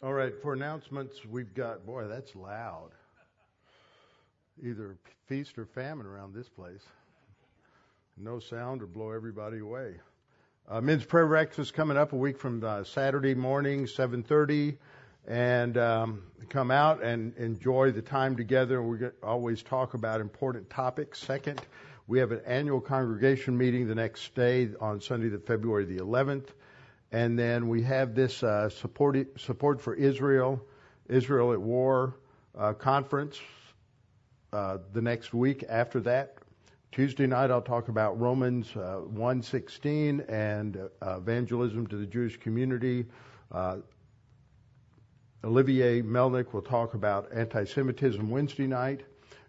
All right, for announcements, we've got, boy, that's loud. Either feast or famine around this place. No sound or blow everybody away. Uh, men's prayer breakfast coming up a week from uh, Saturday morning, 7:30, and um, come out and enjoy the time together. We always talk about important topics. Second, we have an annual congregation meeting the next day on Sunday, the February the 11th. And then we have this uh, support, support for Israel, Israel at War uh, conference uh, the next week after that. Tuesday night I'll talk about Romans uh, 1:16 and uh, evangelism to the Jewish community. Uh, Olivier Melnick will talk about anti-Semitism Wednesday night.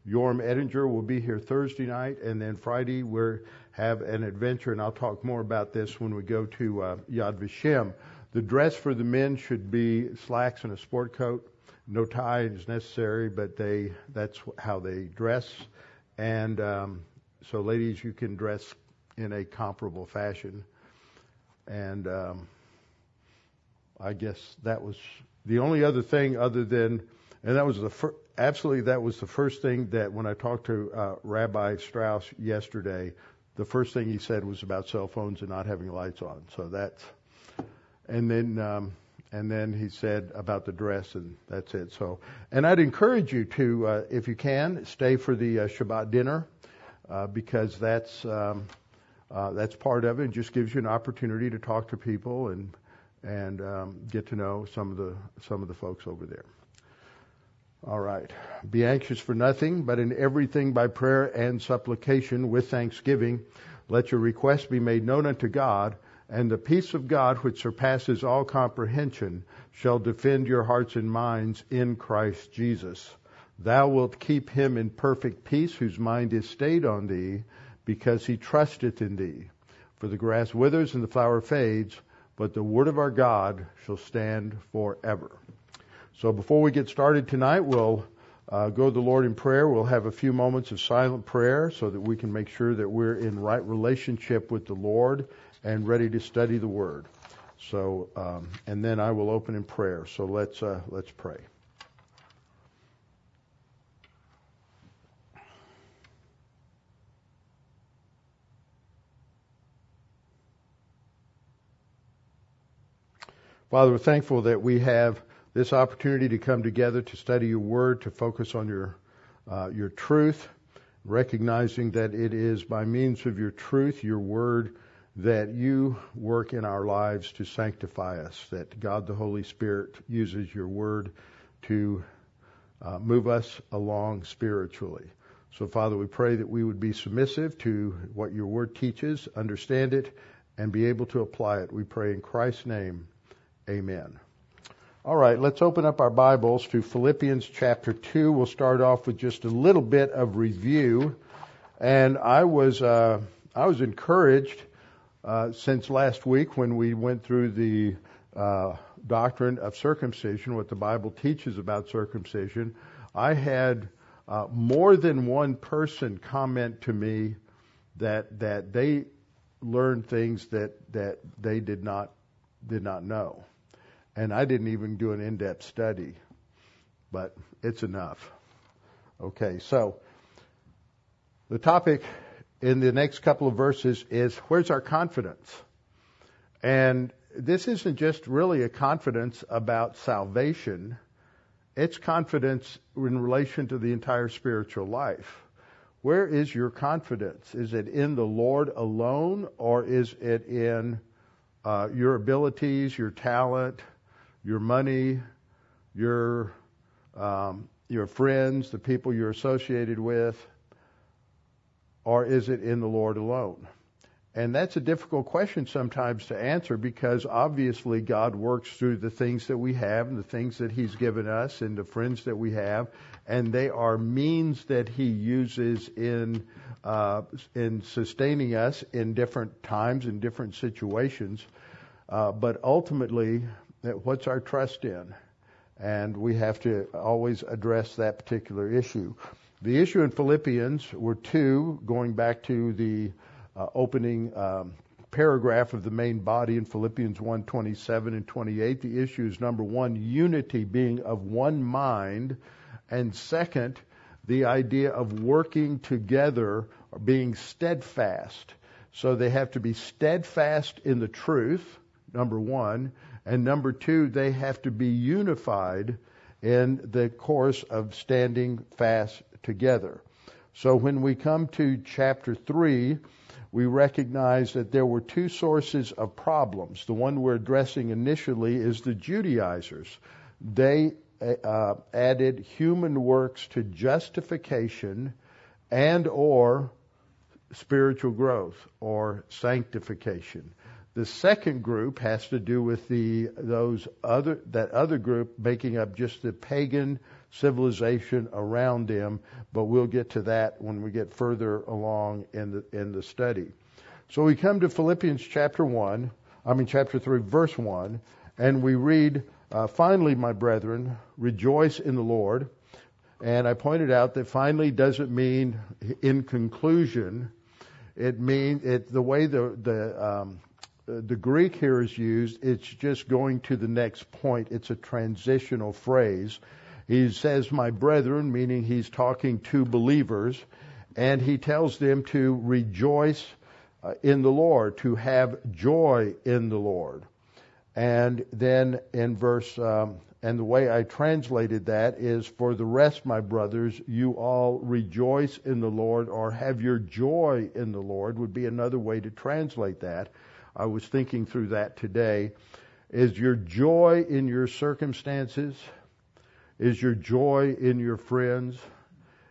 Yoram Ettinger will be here Thursday night, and then Friday we're have an adventure, and I'll talk more about this when we go to uh, Yad Vashem. The dress for the men should be slacks and a sport coat. No tie is necessary, but they that's how they dress. And um, so, ladies, you can dress in a comparable fashion. And um, I guess that was the only other thing, other than, and that was the fir- absolutely that was the first thing that when I talked to uh, Rabbi Strauss yesterday, the first thing he said was about cell phones and not having lights on. So that's, and then, um, and then he said about the dress, and that's it. So, and I'd encourage you to, uh, if you can, stay for the uh, Shabbat dinner, uh, because that's um, uh, that's part of it. It just gives you an opportunity to talk to people and and um, get to know some of the some of the folks over there. All right. Be anxious for nothing, but in everything by prayer and supplication with thanksgiving, let your requests be made known unto God, and the peace of God, which surpasses all comprehension, shall defend your hearts and minds in Christ Jesus. Thou wilt keep him in perfect peace whose mind is stayed on thee, because he trusteth in thee. For the grass withers and the flower fades, but the word of our God shall stand forever. So before we get started tonight, we'll uh, go to the Lord in prayer. We'll have a few moments of silent prayer so that we can make sure that we're in right relationship with the Lord and ready to study the Word. So, um, and then I will open in prayer. So let's uh, let's pray. Father, we're thankful that we have this opportunity to come together to study your word, to focus on your uh, your truth, recognizing that it is by means of your truth, your word, that you work in our lives to sanctify us. That God the Holy Spirit uses your word to uh, move us along spiritually. So, Father, we pray that we would be submissive to what your word teaches, understand it, and be able to apply it. We pray in Christ's name. Amen. All right, let's open up our Bibles to Philippians chapter 2. We'll start off with just a little bit of review. And I was, uh, I was encouraged uh, since last week when we went through the uh, doctrine of circumcision, what the Bible teaches about circumcision. I had uh, more than one person comment to me that that they learned things that that they did not did not know. And I didn't even do an in-depth study, but it's enough. Okay, so the topic in the next couple of verses is where's our confidence? And this isn't just really a confidence about salvation. It's confidence in relation to the entire spiritual life. Where is your confidence? Is it in the Lord alone or is it in uh, your abilities, your talent, your money, your um, your friends, the people you're associated with, or is it in the Lord alone? And that's a difficult question sometimes to answer because obviously God works through the things that we have and the things that He's given us and the friends that we have, and they are means that He uses in uh, in sustaining us in different times in different situations. Uh, but ultimately, what's our trust in? And we have to always address that particular issue. The issue in Philippians were two, going back to the uh, opening um, paragraph of the main body in Philippians 1 27 and 28. The issue is number one, unity being of one mind, and second, the idea of working together, or being steadfast. So they have to be steadfast in the truth, number one, and number two, they have to be unified in the course of standing fast together. So when we come to chapter 3, we recognize that there were two sources of problems. The one we're addressing initially is the Judaizers. They uh, added human works to justification and or spiritual growth or sanctification. The second group has to do with the those other that other group making up just the pagan civilization around them, but we'll get to that when we get further along in the in the study. So we come to Philippians chapter 1, I mean chapter 3 verse 1, and we read uh, finally my brethren, rejoice in the Lord. And I pointed out that finally doesn't mean in conclusion. It means it the way the the um, the Greek here is used. It's just going to the next point. It's a transitional phrase. He says, My brethren, meaning he's talking to believers, and he tells them to rejoice uh, in the Lord, to have joy in the Lord. And then in verse, um, and the way I translated that is, For the rest, my brothers, you all rejoice in the Lord, or have your joy in the Lord, would be another way to translate that. I was thinking through that today. Is your joy in your circumstances? Is your joy in your friends?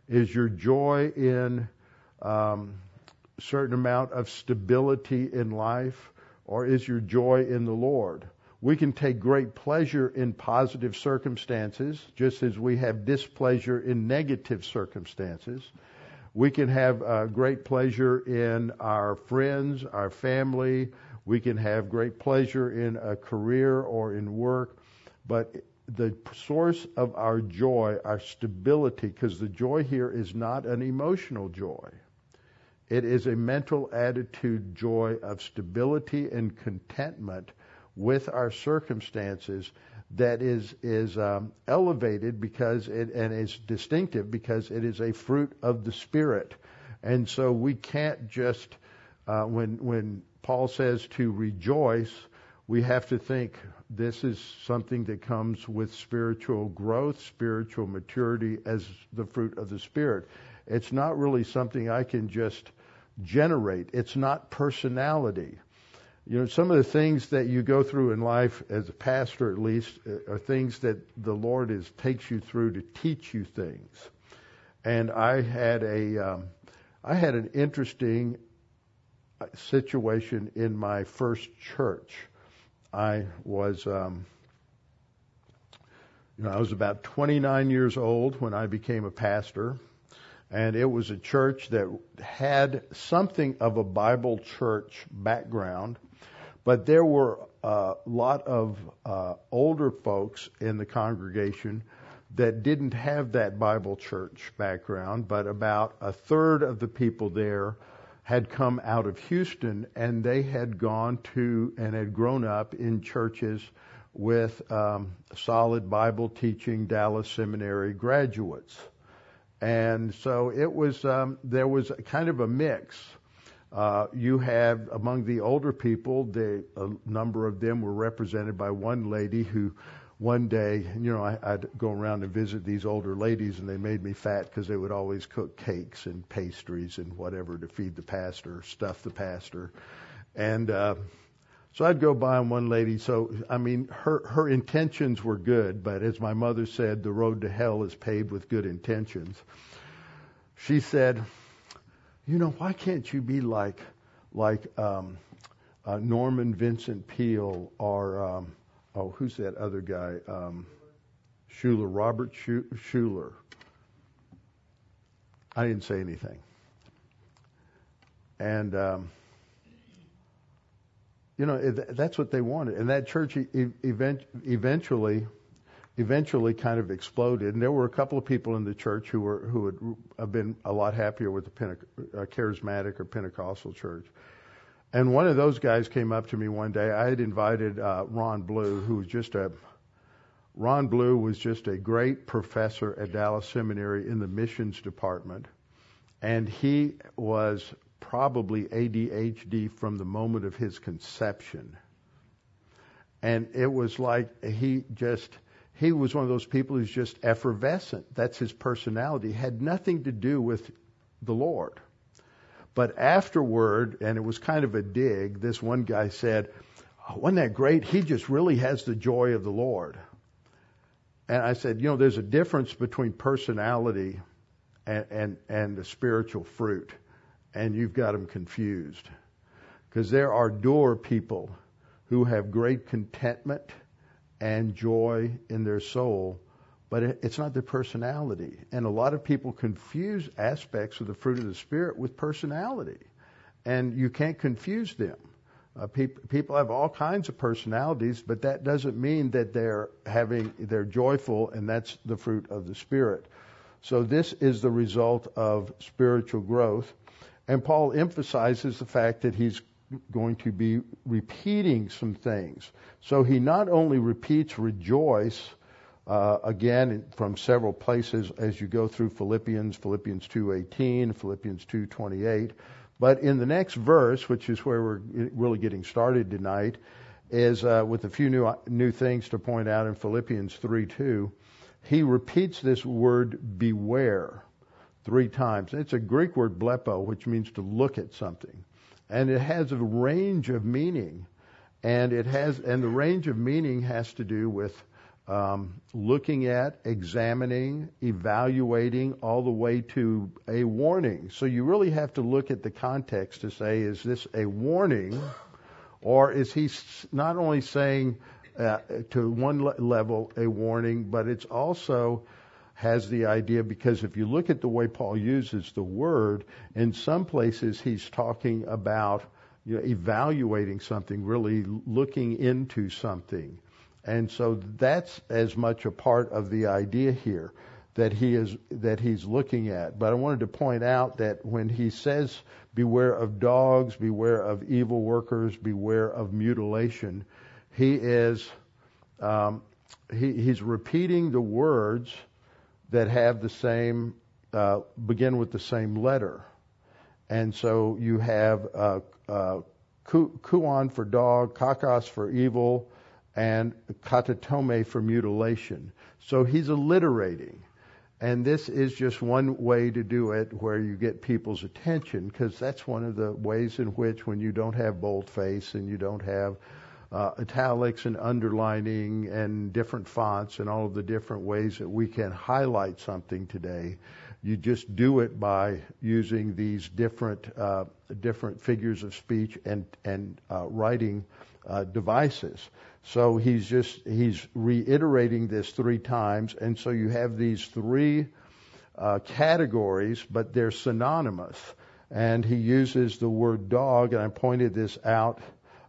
Is your joy in um, certain amount of stability in life? Or is your joy in the Lord? We can take great pleasure in positive circumstances, just as we have displeasure in negative circumstances. We can have uh, great pleasure in our friends, our family. We can have great pleasure in a career or in work. But the source of our joy, our stability, because the joy here is not an emotional joy. It is a mental attitude joy of stability and contentment with our circumstances that is is um, elevated because it and is distinctive because it is a fruit of the spirit, and so we can't just uh, when when Paul says to rejoice, we have to think this is something that comes with spiritual growth, spiritual maturity as the fruit of the Spirit. It's not really something I can just generate. It's not personality. You know, some of the things that you go through in life, as a pastor at least, uh, are things that the Lord is takes you through to teach you things. And I had a, um, I had an interesting situation in my first church. I was, um, you know, I was about 29 years old when I became a pastor, and it was a church that had something of a Bible church background, but there were a lot of uh, older folks in the congregation that didn't have that Bible church background, but about a third of the people there had come out of Houston and they had gone to and had grown up in churches with um, solid Bible teaching Dallas Seminary graduates. And so it was, um, there was kind of a mix. Uh, you have among the older people, the, a number of them were represented by one lady who one day, you know, I, I'd go around and visit these older ladies, and they made me fat because they would always cook cakes and pastries and whatever to feed the pastor, stuff the pastor, and uh, so I'd go by on one lady. So I mean, her her intentions were good, but as my mother said, the road to hell is paved with good intentions. She said, "You know, why can't you be like like um, uh, Norman Vincent Peale or um, oh, who's that other guy? Um, Schuller, Robert Schuller. I didn't say anything. And, um, you know, that's what they wanted. And that church event, eventually, eventually kind of exploded. And there were a couple of people in the church who were, who would have been a lot happier with the Pente- uh, charismatic or Pentecostal church. And one of those guys came up to me one day. I had invited uh, Ron Blue, who was just a Ron Blue was just a great professor at Dallas Seminary in the missions department, and he was probably ADHD from the moment of his conception. And it was like he just he was one of those people who's just effervescent. That's his personality. Had nothing to do with the Lord. But afterward, and it was kind of a dig, this one guy said, oh, Wasn't that great? He just really has the joy of the Lord. And I said, You know, there's a difference between personality and, and, and the spiritual fruit. And you've got them confused. Because there are door people who have great contentment and joy in their soul, but it's not their personality. And a lot of people confuse aspects of the fruit of the Spirit with personality. And you can't confuse them. Uh, pe- people have all kinds of personalities, but that doesn't mean that they're having, they're joyful and that's the fruit of the Spirit. So this is the result of spiritual growth. And Paul emphasizes the fact that he's going to be repeating some things. So he not only repeats rejoice, uh, again from several places as you go through Philippians, Philippians 2:18, Philippians 2:28, but in the next verse, which is where we're really getting started tonight, is uh, with a few new new things to point out in Philippians 3:2. He repeats this word beware three times. It's a Greek word blepo, which means to look at something and it has a range of meaning, and it has and the range of meaning has to do with um, looking at, examining, evaluating, all the way to a warning. So you really have to look at the context to say, is this a warning, or is he not only saying uh, to one level a warning, but it's also has the idea because if you look at the way Paul uses the word, in some places he's talking about you know, evaluating something, really looking into something. And so that's as much a part of the idea here that he is that he's looking at. But I wanted to point out that when he says beware of dogs, beware of evil workers, beware of mutilation, he is um, he, he's repeating the words that have the same, uh, begin with the same letter. And so you have uh, uh, kuon for dog, kakos for evil, and katatome for mutilation. So he's alliterating. And this is just one way to do it where you get people's attention because that's one of the ways in which when you don't have boldface and you don't have uh, italics and underlining and different fonts and all of the different ways that we can highlight something today. You just do it by using these different uh, different figures of speech and and uh, writing uh, devices. So he's just he's reiterating this three times, and so you have these three uh, categories, but they're synonymous. And he uses the word dog, and I pointed this out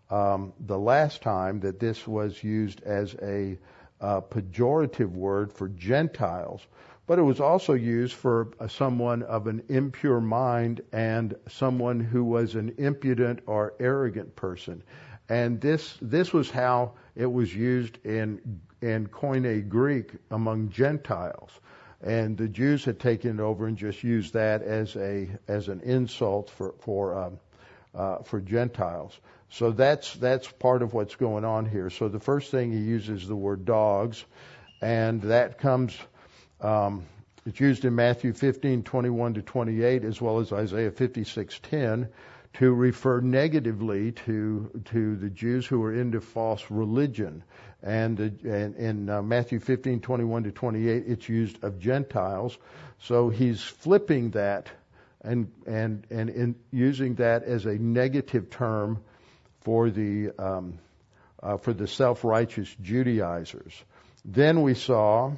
um, the last time that this was used as a uh, pejorative word for Gentiles, but it was also used for uh, someone of an impure mind and someone who was an impudent or arrogant person. And this this was how it was used in in Koine Greek among Gentiles. And the Jews had taken it over and just used that as a as an insult for for um, uh, for Gentiles. So that's that's part of what's going on here. So the first thing he uses the word dogs, and that comes. Um, it's used in Matthew 15:21 to 28, as well as Isaiah 56:10, to refer negatively to to the Jews who are into false religion. And, and in uh, Matthew 15:21 to 28, it's used of Gentiles. So he's flipping that and and and in using that as a negative term for the um, uh, for the self-righteous Judaizers. Then we saw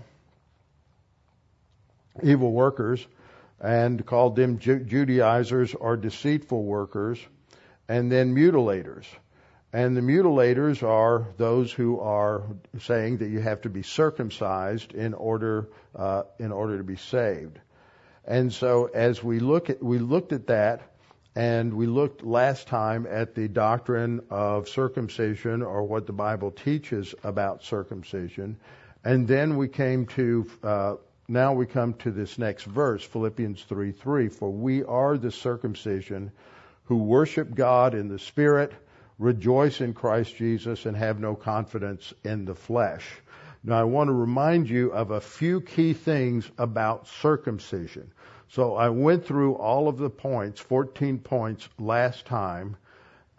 evil workers and called them Ju- Judaizers or deceitful workers, and then mutilators. And the mutilators are those who are saying that you have to be circumcised in order uh, in order to be saved. And so as we look at we looked at that and we looked last time at the doctrine of circumcision or what the Bible teaches about circumcision. And then we came to, uh, now we come to this next verse, Philippians 3 3. For we are the circumcision who worship God in the Spirit, rejoice in Christ Jesus, and have no confidence in the flesh. Now I want to remind you of a few key things about circumcision. So I went through all of the points, 14 points last time.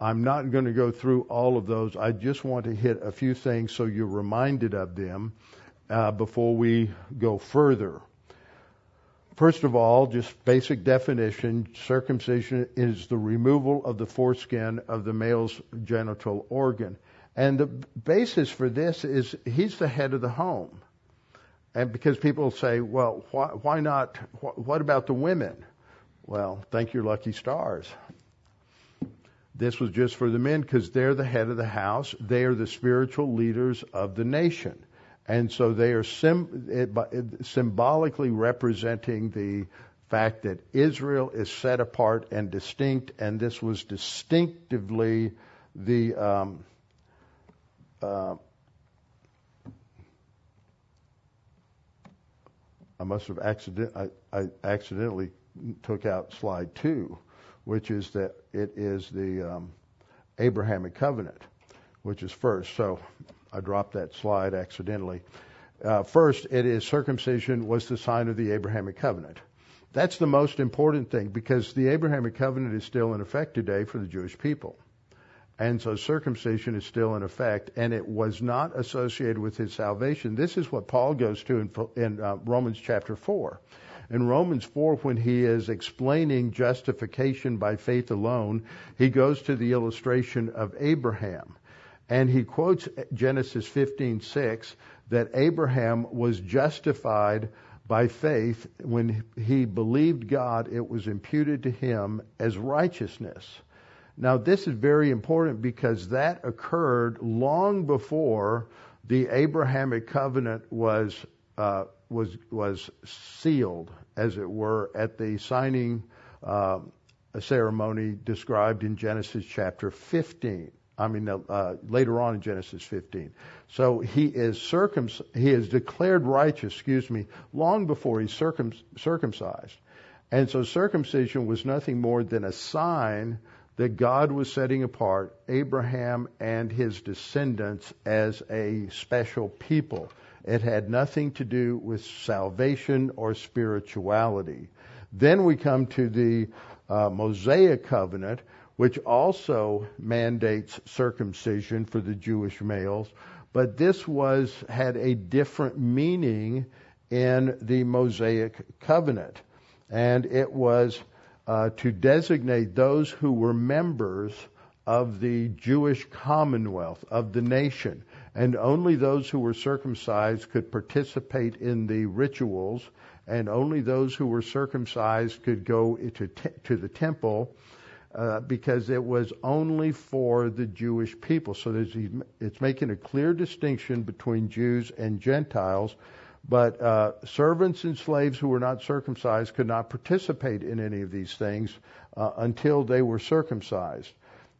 I'm not going to go through all of those. I just want to hit a few things so you're reminded of them uh, before we go further. First of all, just basic definition circumcision is the removal of the foreskin of the male's genital organ. And the basis for this is he's the head of the home. And because people say, well, why, why not? what about the women? Well, thank your lucky stars. This was just for the men because they're the head of the house. They are the spiritual leaders of the nation. And so they are sim- symbolically representing the fact that Israel is set apart and distinct, and this was distinctively the um, uh, I must have accident I, I accidentally took out slide two, which is that it is the um, Abrahamic covenant, which is first. So I dropped that slide accidentally. Uh, first, it is circumcision was the sign of the Abrahamic covenant. That's the most important thing because the Abrahamic covenant is still in effect today for the Jewish people. And so circumcision is still in effect, and it was not associated with his salvation. This is what Paul goes to in, in uh, Romans chapter 4. In Romans 4, when he is explaining justification by faith alone, he goes to the illustration of Abraham. And he quotes Genesis 15:6 that Abraham was justified by faith when he believed God, it was imputed to him as righteousness. Now, this is very important because that occurred long before the Abrahamic covenant was uh, was was sealed, as it were, at the signing uh, ceremony described in Genesis chapter 15. I mean, uh, later on in Genesis 15. So he is circum he is declared righteous, excuse me, long before he's circum- circumcised. And so circumcision was nothing more than a sign that God was setting apart Abraham and his descendants as a special people. It had nothing to do with salvation or spirituality. Then we come to the uh, Mosaic covenant, which also mandates circumcision for the Jewish males, but this was had a different meaning in the Mosaic covenant, and it was uh, to designate those who were members of the Jewish commonwealth, of the nation. And only those who were circumcised could participate in the rituals, and only those who were circumcised could go to, te- to the temple. Uh, because it was only for the Jewish people. So it's making a clear distinction between Jews and Gentiles but uh, servants and slaves who were not circumcised could not participate in any of these things uh, until they were circumcised.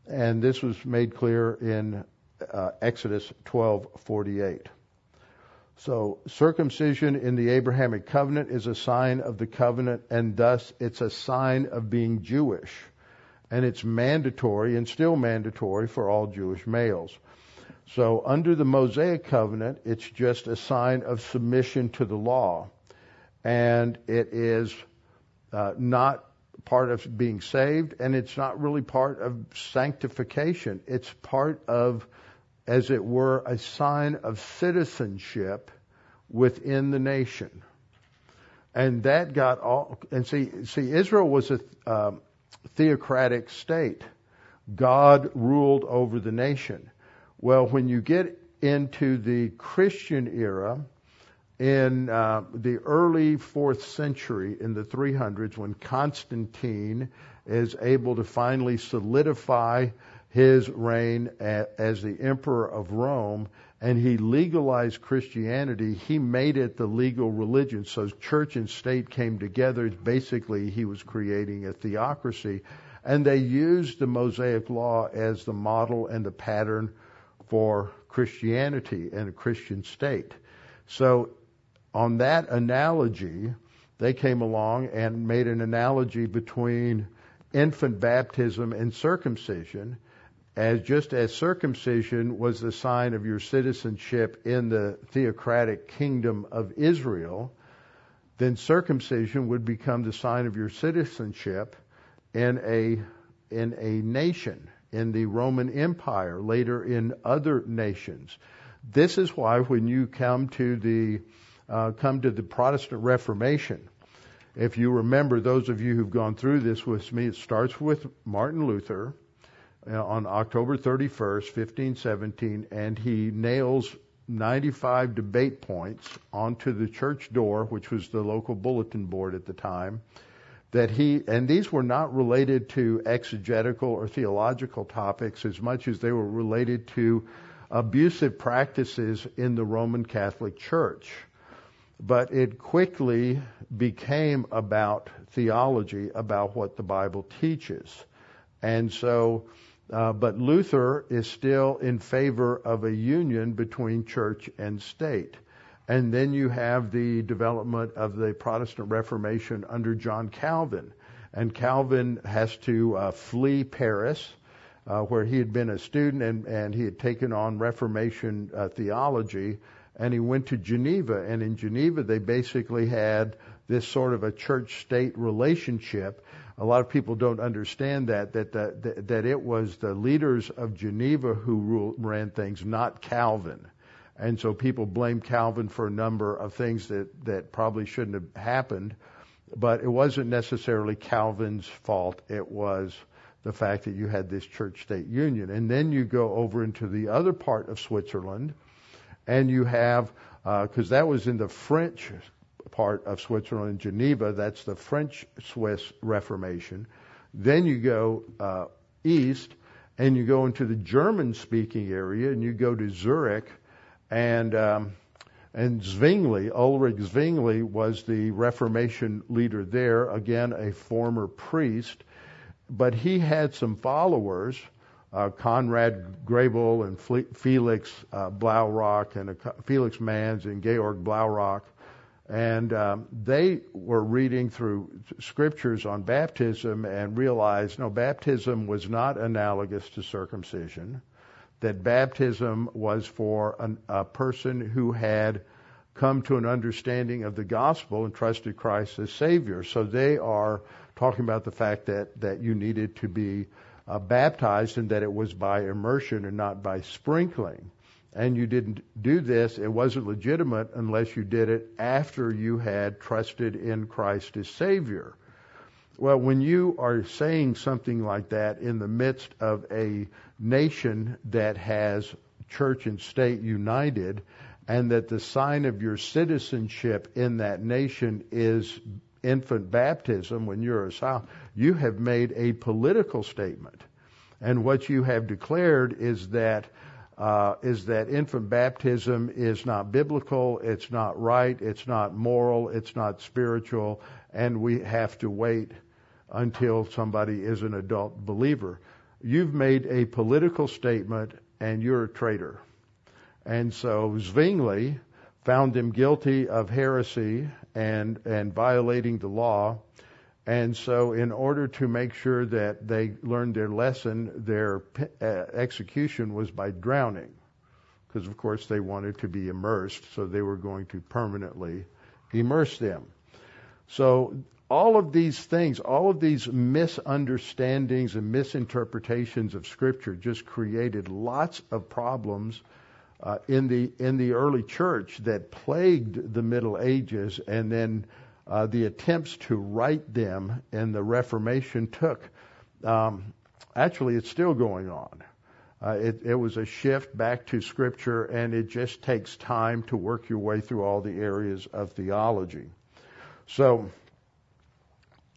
And this was made clear in uh, Exodus 12:48. So circumcision in the Abrahamic covenant is a sign of the covenant, and thus it's a sign of being Jewish. And it's mandatory and still mandatory for all Jewish males. So under the Mosaic covenant, it's just a sign of submission to the law. And it is uh, not part of being saved, and it's not really part of sanctification. It's part of, as it were, a sign of citizenship within the nation. And that got all, and see, see, Israel was a um, theocratic state. God ruled over the nation. Well, when you get into the Christian era, in uh, the early fourth century, in the 300s, when Constantine is able to finally solidify his reign as the emperor of Rome, and he legalized Christianity, he made it the legal religion. So church and state came together. Basically, he was creating a theocracy. And they used the Mosaic Law as the model and the pattern for Christianity and a Christian state. So, on that analogy, they came along and made an analogy between infant baptism and circumcision as just as circumcision was the sign of your citizenship in the theocratic kingdom of Israel, then circumcision would become the sign of your citizenship in a in a nation in the Roman Empire, later in other nations. This is why when you come to the uh, come to the Protestant Reformation, if you remember, those of you who've gone through this with me, it starts with Martin Luther Uh, on October 31st, 1517, and he nails 95 debate points onto the church door, which was the local bulletin board at the time. That he, and these were not related to exegetical or theological topics as much as they were related to abusive practices in the Roman Catholic Church. But it quickly became about theology, about what the Bible teaches. And so uh, but Luther is still in favor of a union between church and state. And then you have the development of the Protestant Reformation under John Calvin. And Calvin has to uh, flee Paris, uh, where he had been a student and, and he had taken on Reformation uh, theology. And he went to Geneva. And in Geneva, they basically had this sort of a church state relationship a lot of people don't understand that that that, that it was the leaders of Geneva who ruled, ran things, not Calvin. And so people blame Calvin for a number of things that that probably shouldn't have happened, but it wasn't necessarily Calvin's fault. It was the fact that you had this church-state union, and then you go over into the other part of Switzerland, and you have because uh, that was in the French part of Switzerland, Geneva. That's the French Swiss Reformation. Then you go uh, east and you go into the German speaking area and you go to Zurich and um, and Zwingli, Ulrich Zwingli was the Reformation leader there, again a former priest, but he had some followers, uh, Conrad Grebel and Felix uh, Blaurock and Felix Manz and Georg Blaurock, and um, they were reading through scriptures on baptism and realized no, baptism was not analogous to circumcision, that baptism was for an, a person who had come to an understanding of the gospel and trusted Christ as Savior. So they are talking about the fact that, that you needed to be uh, baptized and that it was by immersion and not by sprinkling and you didn't do this, it wasn't legitimate unless you did it after you had trusted in Christ as Savior. Well, when you are saying something like that in the midst of a nation that has church and state united, and that the sign of your citizenship in that nation is infant baptism when you're a child, you have made a political statement. And what you have declared is that uh, is that infant baptism is not biblical, it's not right, it's not moral, it's not spiritual, and we have to wait until somebody is an adult believer. You've made a political statement and you're a traitor. And so Zwingli found him guilty of heresy and, and violating the law and so, in order to make sure that they learned their lesson, their uh, execution was by drowning. Because, of course, they wanted to be immersed, so they were going to permanently immerse them. So, all of these things, all of these misunderstandings and misinterpretations of Scripture just created lots of problems uh, in the in the early church that plagued the Middle Ages, and then uh, the attempts to write them and the Reformation took. Um, actually, it's still going on. Uh, it, it, was a shift back to Scripture, and it just takes time to work your way through all the areas of theology. So,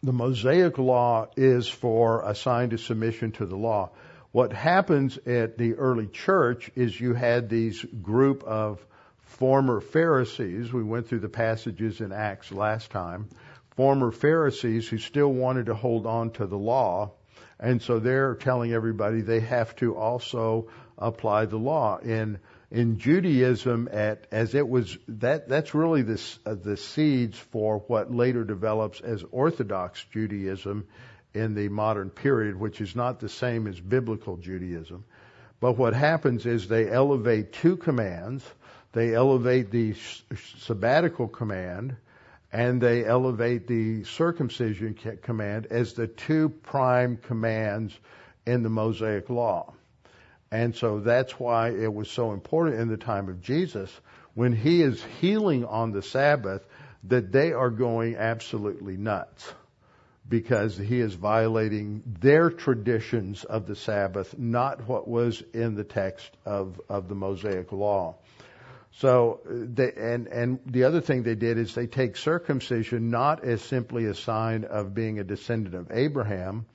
the Mosaic Law is for a sign of submission to the law. What happens at the early church is you had these group of former Pharisees, we went through the passages in Acts last time, former Pharisees who still wanted to hold on to the law, And so they're telling everybody they have to also apply the law. In in Judaism, at as it was that that's really the uh, the seeds for what later develops as Orthodox Judaism in the modern period, which is not the same as biblical Judaism. But what happens is they elevate two commands. They elevate the sabbatical command and they elevate the circumcision command as the two prime commands in the Mosaic law. And so that's why it was so important in the time of Jesus when he is healing on the Sabbath that they are going absolutely nuts because he is violating their traditions of the Sabbath, not what was in the text of, of the Mosaic law. So, they, and, and the other thing they did is they take circumcision not as simply a sign of being a descendant of Abraham,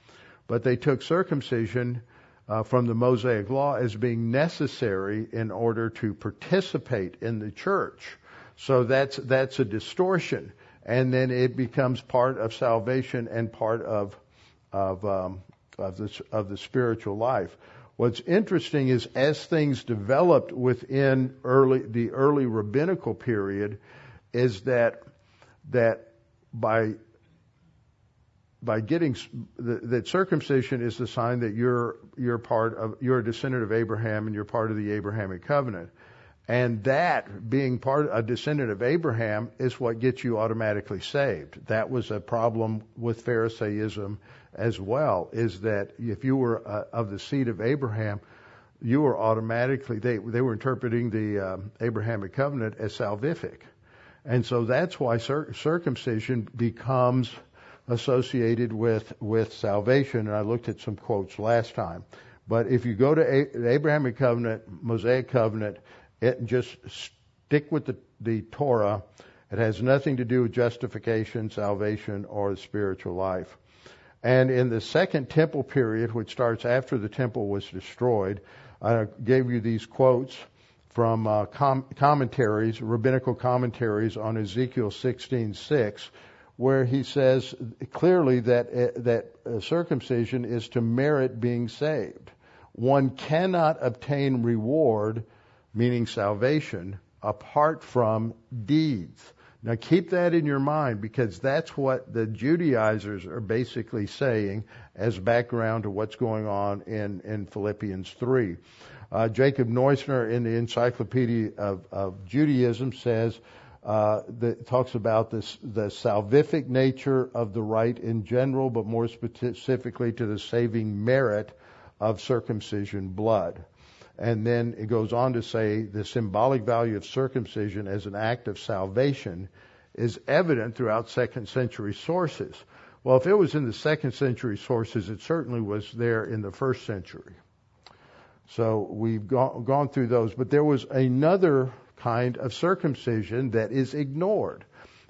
but they took circumcision uh, from the Mosaic Law as being necessary in order to participate in the church. So that's that's a distortion, and then it becomes part of salvation and part of of um, of the of the spiritual life. What's interesting is as things developed within early the early rabbinical period, is that that by by getting that circumcision is the sign that you're you're part of you're a descendant of Abraham and you're part of the Abrahamic covenant. And that being part a descendant of Abraham is what gets you automatically saved. That was a problem with Pharisaism as well. Is that if you were uh, of the seed of Abraham, you were automatically they they were interpreting the um, Abrahamic covenant as salvific, and so that's why cir- circumcision becomes associated with, with salvation, and I looked at some quotes last time. But if you go to a- the Abrahamic covenant, Mosaic covenant, it just stick with the, the Torah. It has nothing to do with justification, salvation, or the spiritual life. And in the second temple period, which starts after the temple was destroyed, I gave you these quotes from uh, com- commentaries, rabbinical commentaries on Ezekiel 16:6, where he says clearly that uh, that uh, circumcision is to merit being saved. One cannot obtain reward, meaning salvation, apart from deeds. Now keep that in your mind because that's what the Judaizers are basically saying as background to what's going on in, in Philippians 3. Uh, Jacob Neusner in the Encyclopedia of, of Judaism says uh, that talks about this, the salvific nature of the rite in general, but more specifically to the saving merit of circumcision blood. And then it goes on to say the symbolic value of circumcision as an act of salvation is evident throughout second century sources. Well, if it was in the second century sources, it certainly was there in the first century. So we've gone, gone through those, but there was another kind of circumcision that is ignored.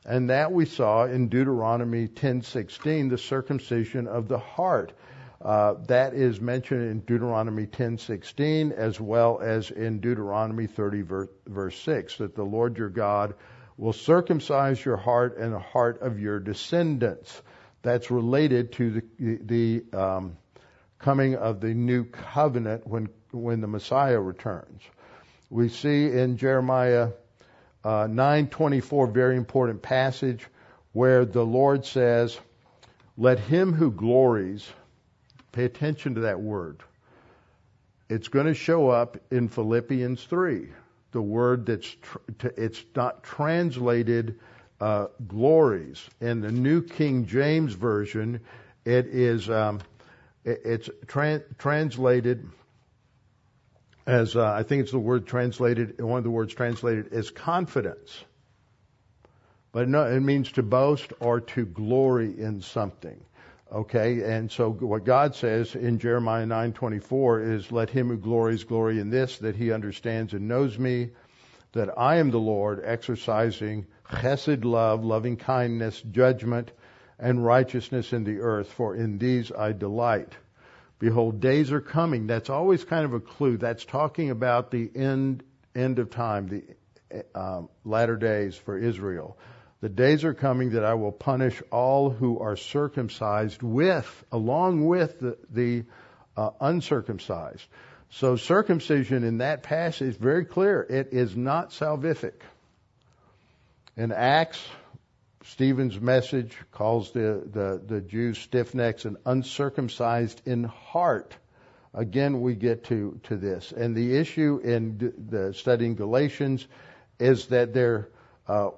And that we saw in Deuteronomy 10:16, the circumcision of the heart. Uh, that is mentioned in Deuteronomy 10:16 as well as in Deuteronomy 30 verse, verse 6 that the Lord your God will circumcise your heart and the heart of your descendants. That's related to the, the um, coming of the new covenant when when the Messiah returns we see in Jeremiah uh, 9:24 very important passage where the Lord says, "Let him who glories pay attention to that word. It's going to show up in Philippians 3. The word that's tr- it's not translated uh, glories in the New King James version. It is um, it, it's tra- translated as uh, I think it's the word translated, one of the words translated is confidence. But no, it means to boast or to glory in something. Okay, and so what God says in Jeremiah 9:24 is, "Let him who glories glory in this, that he understands and knows me, that I am the Lord, exercising chesed love, loving kindness, judgment, and righteousness in the earth. For in these I delight." Behold, days are coming. That's always kind of a clue. That's talking about the end end of time, the um, latter days for Israel. The days are coming that I will punish all who are circumcised with, along with the, the uh, uncircumcised. So circumcision in that passage is very clear. It is not salvific. In Acts, Stephen's message calls the, the, the Jews stiff necks and uncircumcised in heart. Again, we get to, to this. And the issue in the studying Galatians is that they're, uh,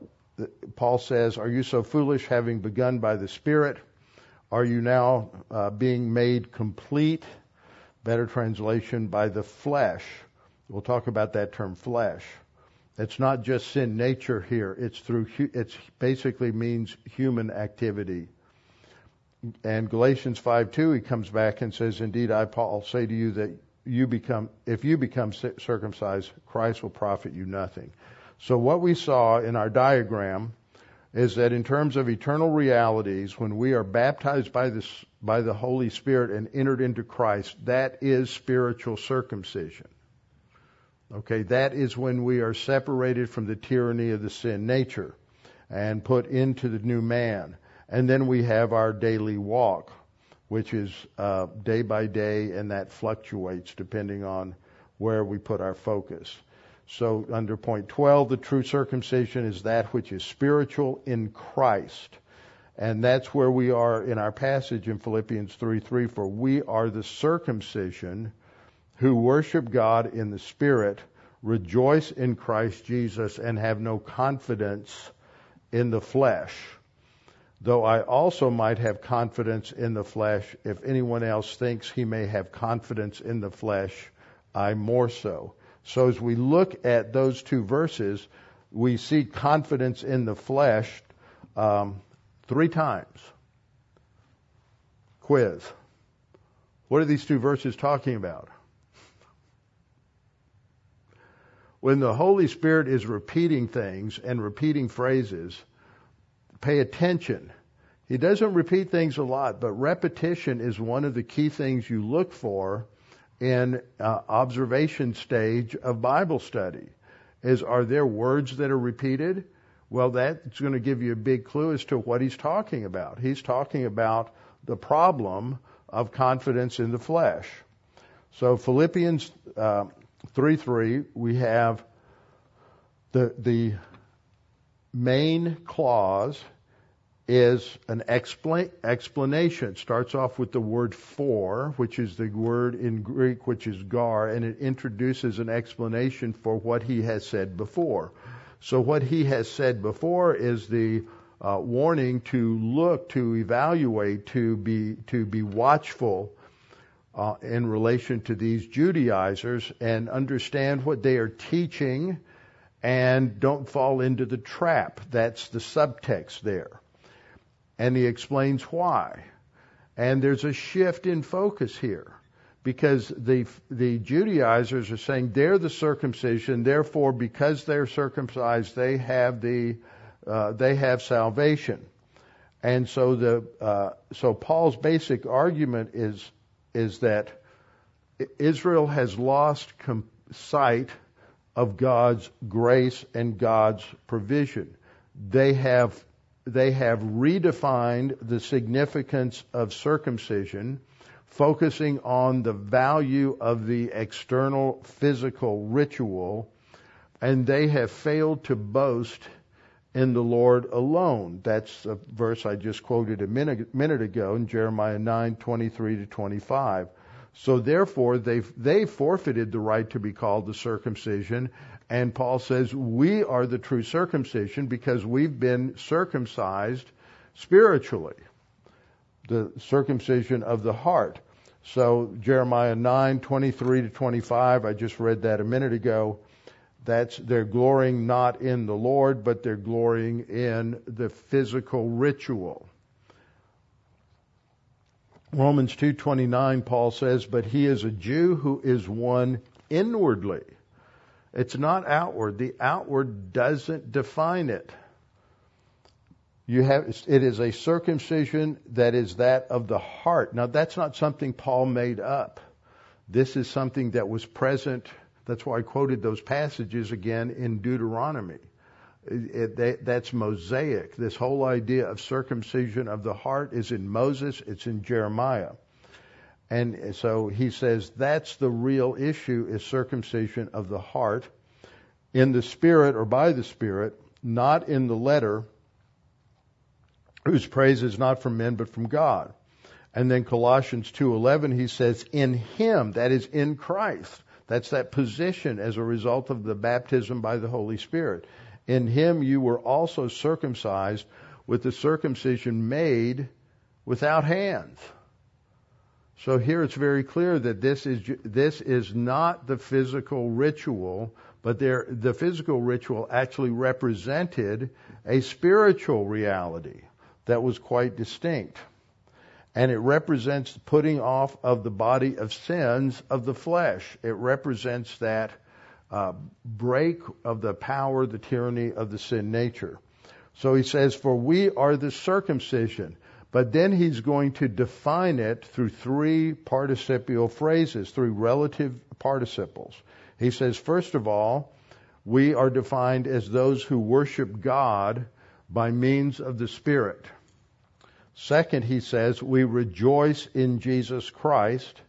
Paul says, Are you so foolish, having begun by the Spirit? Are you now uh, being made complete? Better translation, by the flesh. We'll talk about that term flesh. It's not just sin nature here. It's through, it basically means human activity. And Galatians 5 2, he comes back and says, Indeed, I, Paul, say to you that you become, if you become circumcised, Christ will profit you nothing. So what we saw in our diagram is that in terms of eternal realities, when we are baptized by the, by the Holy Spirit and entered into Christ, that is spiritual circumcision. Okay, that is when we are separated from the tyranny of the sin nature and put into the new man. And then we have our daily walk, which is uh, day by day, and that fluctuates depending on where we put our focus. So under point 12, the true circumcision is that which is spiritual in Christ. And that's where we are in our passage in Philippians 3 3. For we are the circumcision who worship God in the Spirit, rejoice in Christ Jesus, and have no confidence in the flesh. Though I also might have confidence in the flesh, if anyone else thinks he may have confidence in the flesh, I more so. So as we look at those two verses, we see confidence in the flesh um, three times. Quiz. What are these two verses talking about? When the Holy Spirit is repeating things and repeating phrases, pay attention. He doesn't repeat things a lot, but repetition is one of the key things you look for in uh, observation stage of Bible study. Is are there words that are repeated? Well, that's going to give you a big clue as to what he's talking about. He's talking about the problem of confidence in the flesh. So Philippians uh, 3 3, we have the, the main clause is an expla- explanation. It starts off with the word for, which is the word in Greek which is gar, and it introduces an explanation for what he has said before. So what he has said before is the uh, warning to look, to evaluate, to be to be watchful uh, in relation to these Judaizers and understand what they are teaching, and don't fall into the trap. That's the subtext there and he explains why. And there's a shift in focus here because the the Judaizers are saying they're the circumcision, therefore because they're circumcised they have the uh, they have salvation. And so the uh, so Paul's basic argument is is that Israel has lost com- sight of God's grace and God's provision. They have they have redefined the significance of circumcision, focusing on the value of the external physical ritual, and they have failed to boast in the Lord alone. That's a verse I just quoted a minute, minute ago in Jeremiah 9, 23 to 25. So therefore, they've, they forfeited the right to be called the circumcision and Paul says, we are the true circumcision because we've been circumcised spiritually. The circumcision of the heart. So Jeremiah 9, 23 to 25, I just read that a minute ago. That's, they're glorying not in the Lord, but they're glorying in the physical ritual. Romans 2:29 Paul says, "But he is a Jew who is one inwardly." It's not outward. The outward doesn't define it. You have, it is a circumcision that is that of the heart. Now that's not something Paul made up. This is something that was present. That's why I quoted those passages again in Deuteronomy. it, that, that's Mosaic. This whole idea of circumcision of the heart is in Moses, it's in Jeremiah. And so he says that's the real issue is circumcision of the heart in the spirit or by the spirit, not in the letter, whose praise is not from men but from God. And then Colossians 2:11 he says in him that is in Christ. That's that position as a result of the baptism by the Holy Spirit. In him you were also circumcised with the circumcision made without hands. So here it's very clear that this is this is not the physical ritual, but there, the physical ritual actually represented a spiritual reality that was quite distinct. And it represents the putting off of the body of sins of the flesh. It represents that uh, break of the power, the tyranny of the sin nature. So he says, For we are the circumcision. But then he's going to define it through three participial phrases, three relative participles. He says, first of all, we are defined as those who worship God by means of the Spirit. Second, he says, we rejoice in Jesus Christ.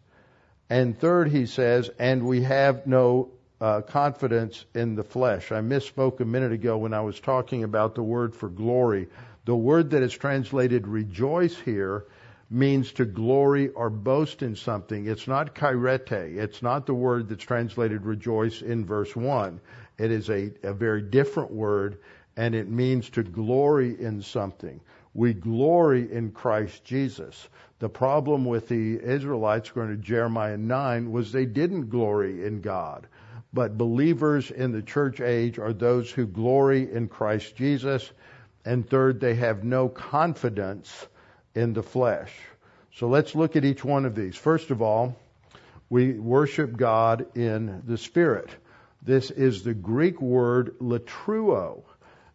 And third, he says, and we have no uh, confidence in the flesh. I misspoke a minute ago when I was talking about the word for glory. The word that is translated rejoice here means to glory or boast in something. It's not chairete. It's not the word that's translated rejoice in verse 1. It is a, a very different word and it means to glory in something. We glory in Christ Jesus. The problem with the Israelites, going to Jeremiah 9, was they didn't glory in God. But believers in the church age are those who glory in Christ Jesus. And third, they have no confidence in the flesh. So let's look at each one of these. First of all, we worship God in the Spirit. This is the Greek word latreuo.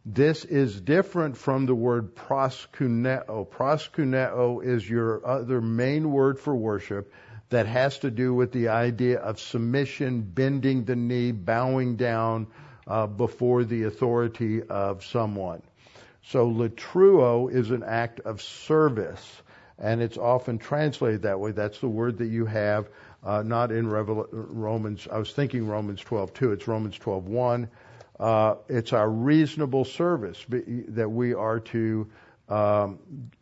This is different from the word proskuneo. Proskuneo is your other main word for worship that has to do with the idea of submission, bending the knee, bowing down uh, before the authority of someone. So latreuo is an act of service, and it's often translated that way. That's the word that you have, uh, not in Revel- Romans. I was thinking Romans 12:2. It's Romans 12:1 uh, it's our reasonable service that we are to um,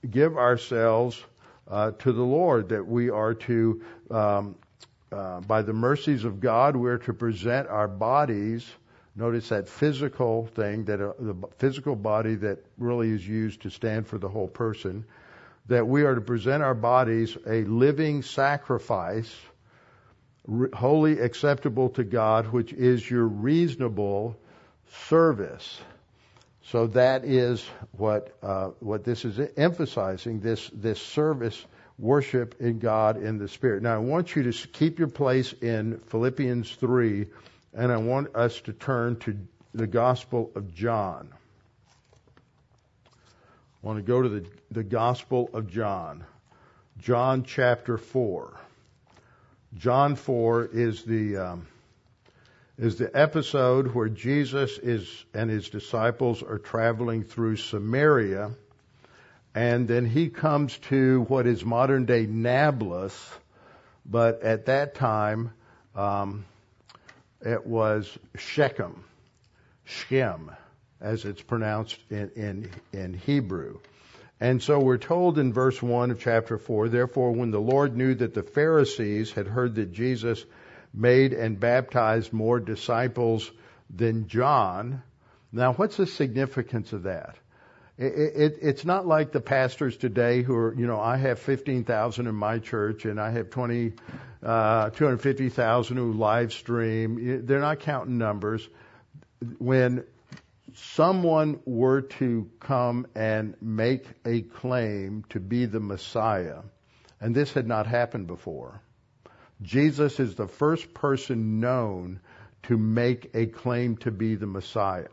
give ourselves uh, to the Lord, that we are to, um, uh, by the mercies of God, we're to present our bodies. Notice that physical thing, that uh, the physical body that really is used to stand for the whole person, that we are to present our bodies a living sacrifice, wholly acceptable to God, which is your reasonable service. So that is what uh, what this is emphasizing this this service worship in God in the Spirit. Now I want you to keep your place in Philippians three, and I want us to turn to the Gospel of John. I want to go to the the Gospel of John, John chapter four. John four is the um, is the episode where Jesus is and his disciples are traveling through Samaria, and then he comes to what is modern day Nablus, but at that time um, it was Shechem, Shechem, as it's pronounced in, in, in Hebrew. And so we're told in verse 1 of chapter 4, therefore when the Lord knew that the Pharisees had heard that Jesus made and baptized more disciples than John. Now, what's the significance of that? It, it, it's not like the pastors today who are, you know, I have 15,000 in my church and I have 20, uh, 250,000 who live stream. They're not counting numbers. When someone were to come and make a claim to be the Messiah, and this had not happened before, Jesus is the first person known to make a claim to be the Messiah.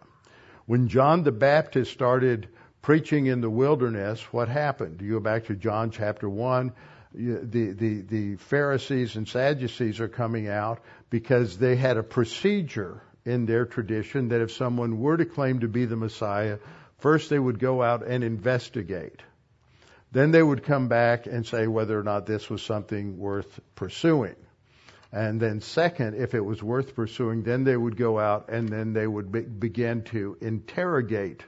When John the Baptist started preaching in the wilderness, what happened? You go back to John chapter 1, the, the, the Pharisees and Sadducees are coming out because they had a procedure in their tradition that if someone were to claim to be the Messiah, first they would go out and investigate. Then they would come back and say whether or not this was something worth pursuing. And then second, if it was worth pursuing, then they would go out and then they would be- begin to interrogate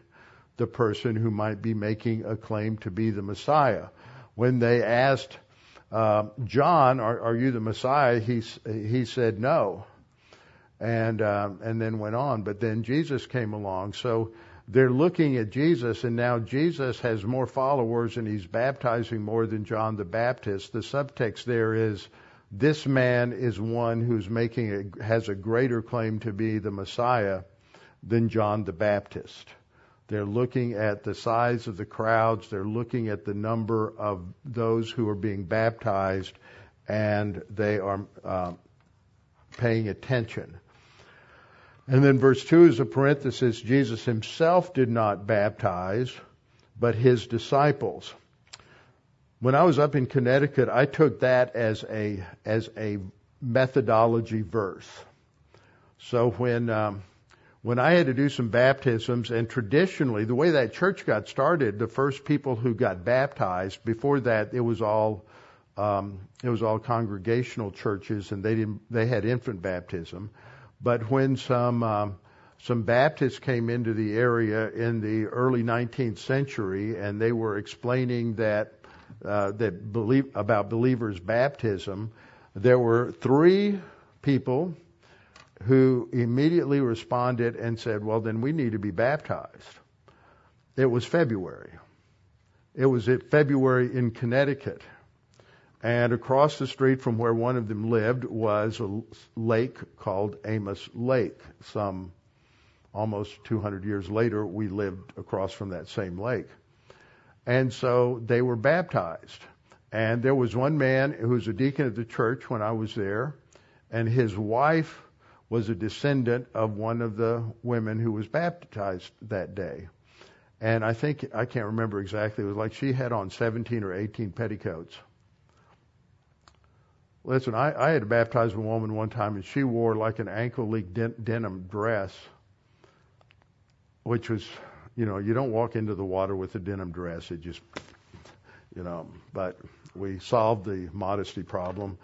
the person who might be making a claim to be the Messiah. When they asked uh, John, are, are, you the Messiah? He, he said no. And, um, and then went on. But then Jesus came along. So they're looking at Jesus, and now Jesus has more followers and he's baptizing more than John the Baptist. The subtext there is this man is one who's making a, has a greater claim to be the Messiah than John the Baptist. They're looking at the size of the crowds. They're looking at the number of those who are being baptized, and they are uh, paying attention. And then verse 2 is a parenthesis Jesus himself did not baptize, but his disciples. When I was up in Connecticut, I took that as a, as a methodology verse. So when, um, when I had to do some baptisms, and traditionally, the way that church got started, the first people who got baptized, before that, it was all, um, it was all congregational churches, and they didn't, they had infant baptism. But when some, um, some Baptists came into the area in the early 19th century, and they were explaining that, uh, that believe, about believers' baptism, there were three people who immediately responded and said, Well, then we need to be baptized. It was February. It was February in Connecticut. And across the street from where one of them lived was a lake called Amos Lake. Some almost 200 years later, we lived across from that same lake. And so they were baptized. And there was one man who was a deacon of the church when I was there, and his wife was a descendant of one of the women who was baptized that day. And I think, I can't remember exactly, it was like she had on 17 or 18 petticoats. Listen, I, I had to baptize a woman one time and she wore like an ankle leak den- denim dress, which was, you know, you don't walk into the water with a denim dress. It just, you know, but we solved the modesty problem.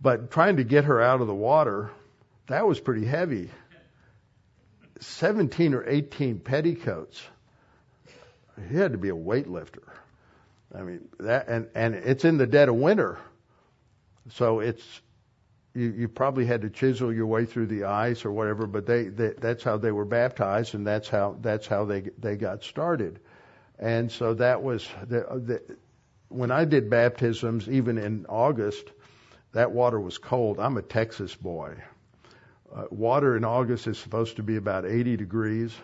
But trying to get her out of the water, that was pretty heavy. 17 or 18 petticoats. He had to be a weightlifter. I mean, that, and, and it's in the dead of winter. So it's, you, you probably had to chisel your way through the ice or whatever, but they, they that's how they were baptized and that's how, that's how they, they got started. And so that was, the, the, when I did baptisms, even in August, that water was cold. I'm a Texas boy. Uh, water in August is supposed to be about 80 degrees,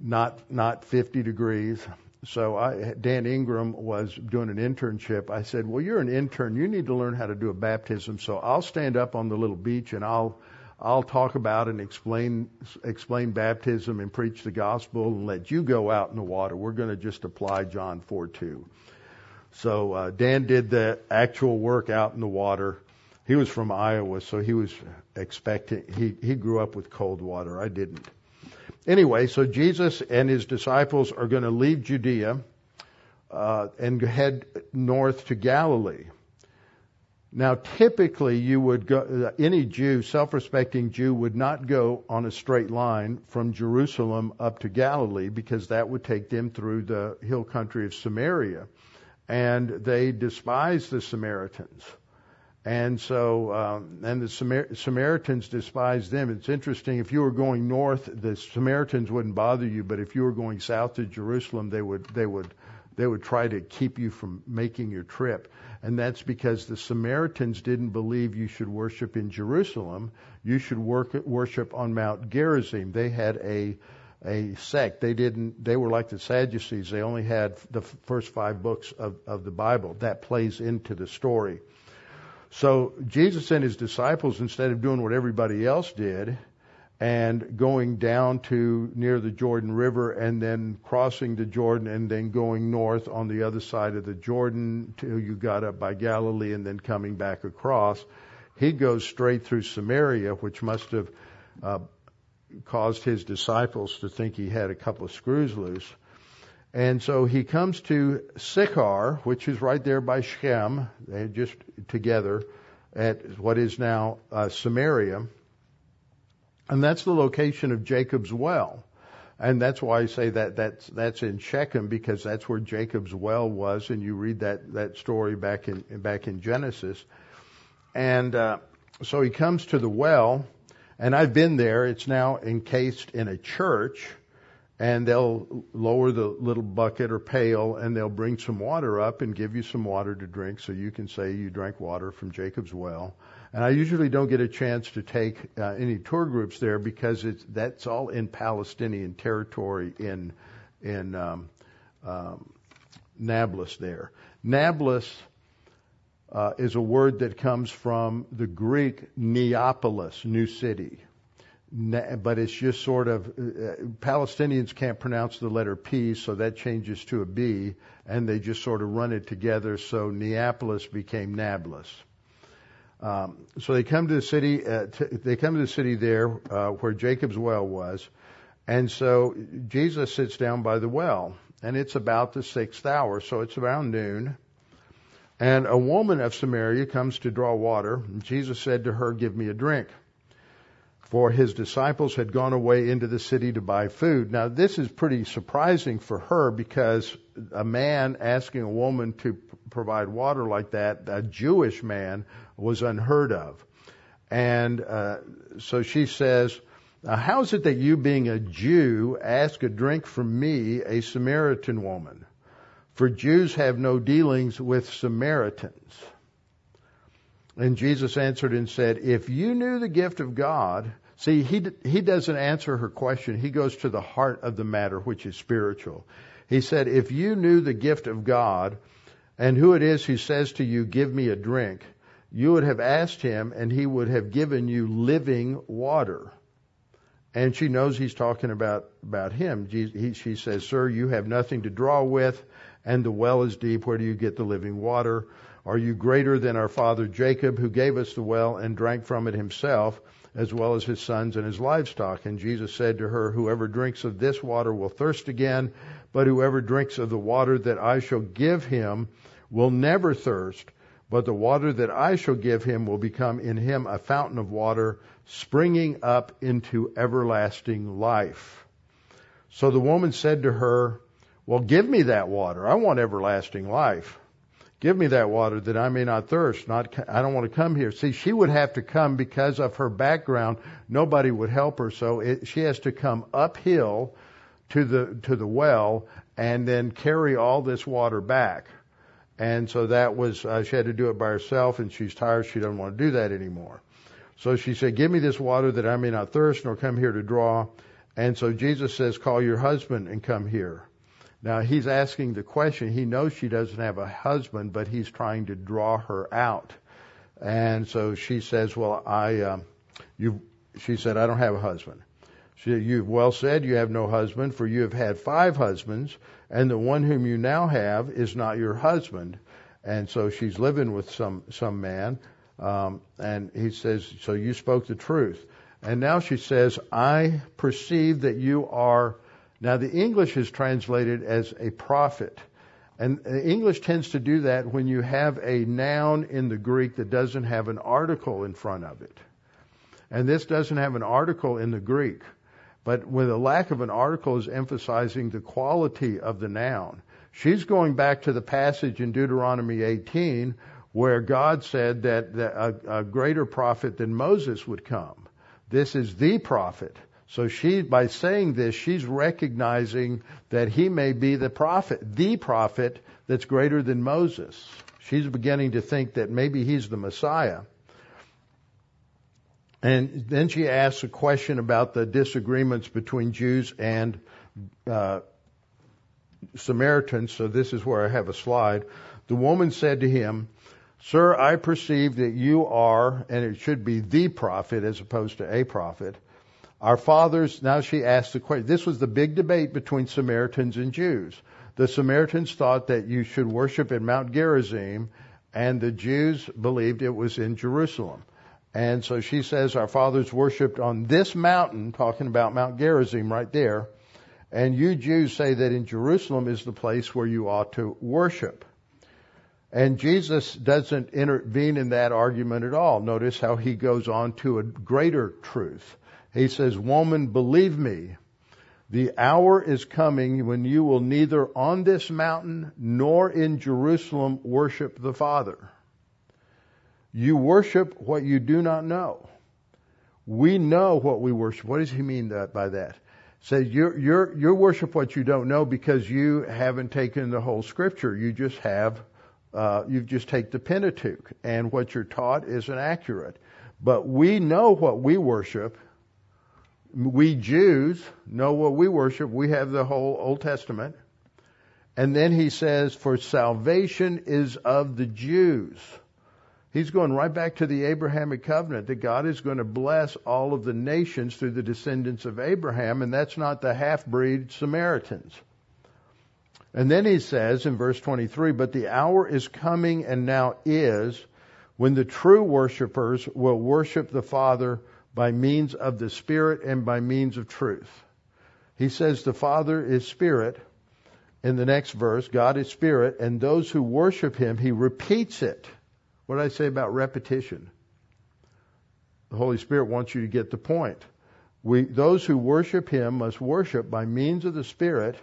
not not 50 degrees. So I, Dan Ingram was doing an internship. I said, "Well, you're an intern. You need to learn how to do a baptism. So I'll stand up on the little beach and I'll I'll talk about and explain explain baptism and preach the gospel and let you go out in the water. We're going to just apply John 4:2." So uh, Dan did the actual work out in the water he was from Iowa, so he was expecting, he, he grew up with cold water. I didn't. Anyway, so Jesus and his disciples are going to leave Judea uh, and head north to Galilee. Now, typically, you would go, uh, any Jew, self-respecting Jew, would not go on a straight line from Jerusalem up to Galilee because that would take them through the hill country of Samaria. And they despised the Samaritans. And so, um, and the Samar- Samaritans despised them. It's interesting. If you were going north, the Samaritans wouldn't bother you, but if you were going south to Jerusalem, they would, they would, they would try to keep you from making your trip. And that's because the Samaritans didn't believe you should worship in Jerusalem. You should work, worship on Mount Gerizim. They had a, a sect. They didn't, they were like the Sadducees. They only had the first five books of, of the Bible. That plays into the story. So Jesus and his disciples, instead of doing what everybody else did and going down to near the Jordan River and then crossing the Jordan and then going north on the other side of the Jordan till you got up by Galilee and then coming back across, he goes straight through Samaria, which must have uh, caused his disciples to think he had a couple of screws loose. And so he comes to Sychar, which is right there by Shechem. They're just together at what is now uh, Samaria. And that's the location of Jacob's well. And that's why I say that that's, that's in Shechem because that's where Jacob's well was. And you read that, that story back in, back in Genesis. And, uh, so he comes to the well and I've been there. It's now encased in a church and they'll lower the little bucket or pail and they'll bring some water up and give you some water to drink so you can say you drank water from Jacob's well. And I usually don't get a chance to take uh, any tour groups there because it's that's all in Palestinian territory in in um, um, Nablus there. Nablus uh, is a word that comes from the Greek Neapolis, new city. But it's just sort of, uh, Palestinians can't pronounce the letter P, so that changes to a B, and they just sort of run it together, so Neapolis became Nablus. Um, so they come to the city. Uh, t- they come to the city there uh, where Jacob's well was, and so Jesus sits down by the well, and it's about the sixth hour, so it's around noon. And a woman of Samaria comes to draw water. And Jesus said to her, "Give me a drink." For his disciples had gone away into the city to buy food. Now this is pretty surprising for her because a man asking a woman to provide water like that, a Jewish man, was unheard of. And uh, so she says, How is it that you, being a Jew, ask a drink from me, a Samaritan woman? For Jews have no dealings with Samaritans. And Jesus answered and said, If you knew the gift of God, see, he, he doesn't answer her question. He goes to the heart of the matter, which is spiritual. He said, If you knew the gift of God, and who it is who says to you, Give me a drink, you would have asked him and he would have given you living water. And she knows he's talking about, about him. He, she says, Sir, you have nothing to draw with, and the well is deep. Where do you get the living water? Are you greater than our father Jacob, who gave us the well and drank from it himself, as well as his sons and his livestock? And Jesus said to her, Whoever drinks of this water will thirst again, but whoever drinks of the water that I shall give him will never thirst but the water that I shall give him will become in him a fountain of water springing up into everlasting life. So the woman said to her, Well, give me that water. I want everlasting life. Give me that water that I may not thirst. Not, I don't want to come here. See, she would have to come because of her background. Nobody would help her, so it, she has to come uphill to the to the well and then carry all this water back. And so that was, uh, she had to do it by herself and she's tired. She doesn't want to do that anymore. So she said, give me this water that I may not thirst nor come here to draw. And so Jesus says, call your husband and come here. Now he's asking the question. He knows she doesn't have a husband, but he's trying to draw her out. And so she says, well, I, um, you, she said, I don't have a husband. She, you've well said you have no husband, for you have had five husbands, and the one whom you now have is not your husband. And so she's living with some some man, um, and he says, "So you spoke the truth." And now she says, "I perceive that you are." Now the English is translated as a prophet. And the English tends to do that when you have a noun in the Greek that doesn't have an article in front of it. And this doesn't have an article in the Greek. But with a lack of an article is emphasizing the quality of the noun. She's going back to the passage in Deuteronomy 18 where God said that a greater prophet than Moses would come. This is the prophet. So she, by saying this, she's recognizing that he may be the prophet, the prophet that's greater than Moses. She's beginning to think that maybe he's the Messiah. And then she asks a question about the disagreements between Jews and uh, Samaritans. So this is where I have a slide. The woman said to him, Sir, I perceive that you are, and it should be the prophet as opposed to a prophet. Our fathers, now she asks the question. This was the big debate between Samaritans and Jews. The Samaritans thought that you should worship in Mount Gerizim, and the Jews believed it was in Jerusalem. And so she says, Our fathers worshipped on this mountain, talking about Mount Gerizim right there. And you Jews say that in Jerusalem is the place where you ought to worship. And Jesus doesn't intervene in that argument at all. Notice how he goes on to a greater truth. He says, Woman, believe me, the hour is coming when you will neither on this mountain nor in Jerusalem worship the Father. You worship what you do not know. We know what we worship. What does he mean by that? Says you you you worship what you don't know because you haven't taken the whole scripture. You just have uh, you just take the Pentateuch, and what you're taught isn't accurate. But we know what we worship. We Jews know what we worship. We have the whole Old Testament. And then he says, For salvation is of the Jews. He's going right back to the Abrahamic covenant that God is going to bless all of the nations through the descendants of Abraham, and that's not the half breed Samaritans. And then he says in verse 23, but the hour is coming and now is when the true worshipers will worship the Father by means of the Spirit and by means of truth. He says the Father is Spirit. In the next verse, God is Spirit, and those who worship Him, He repeats it. What did I say about repetition? The Holy Spirit wants you to get the point. We, those who worship Him must worship by means of the Spirit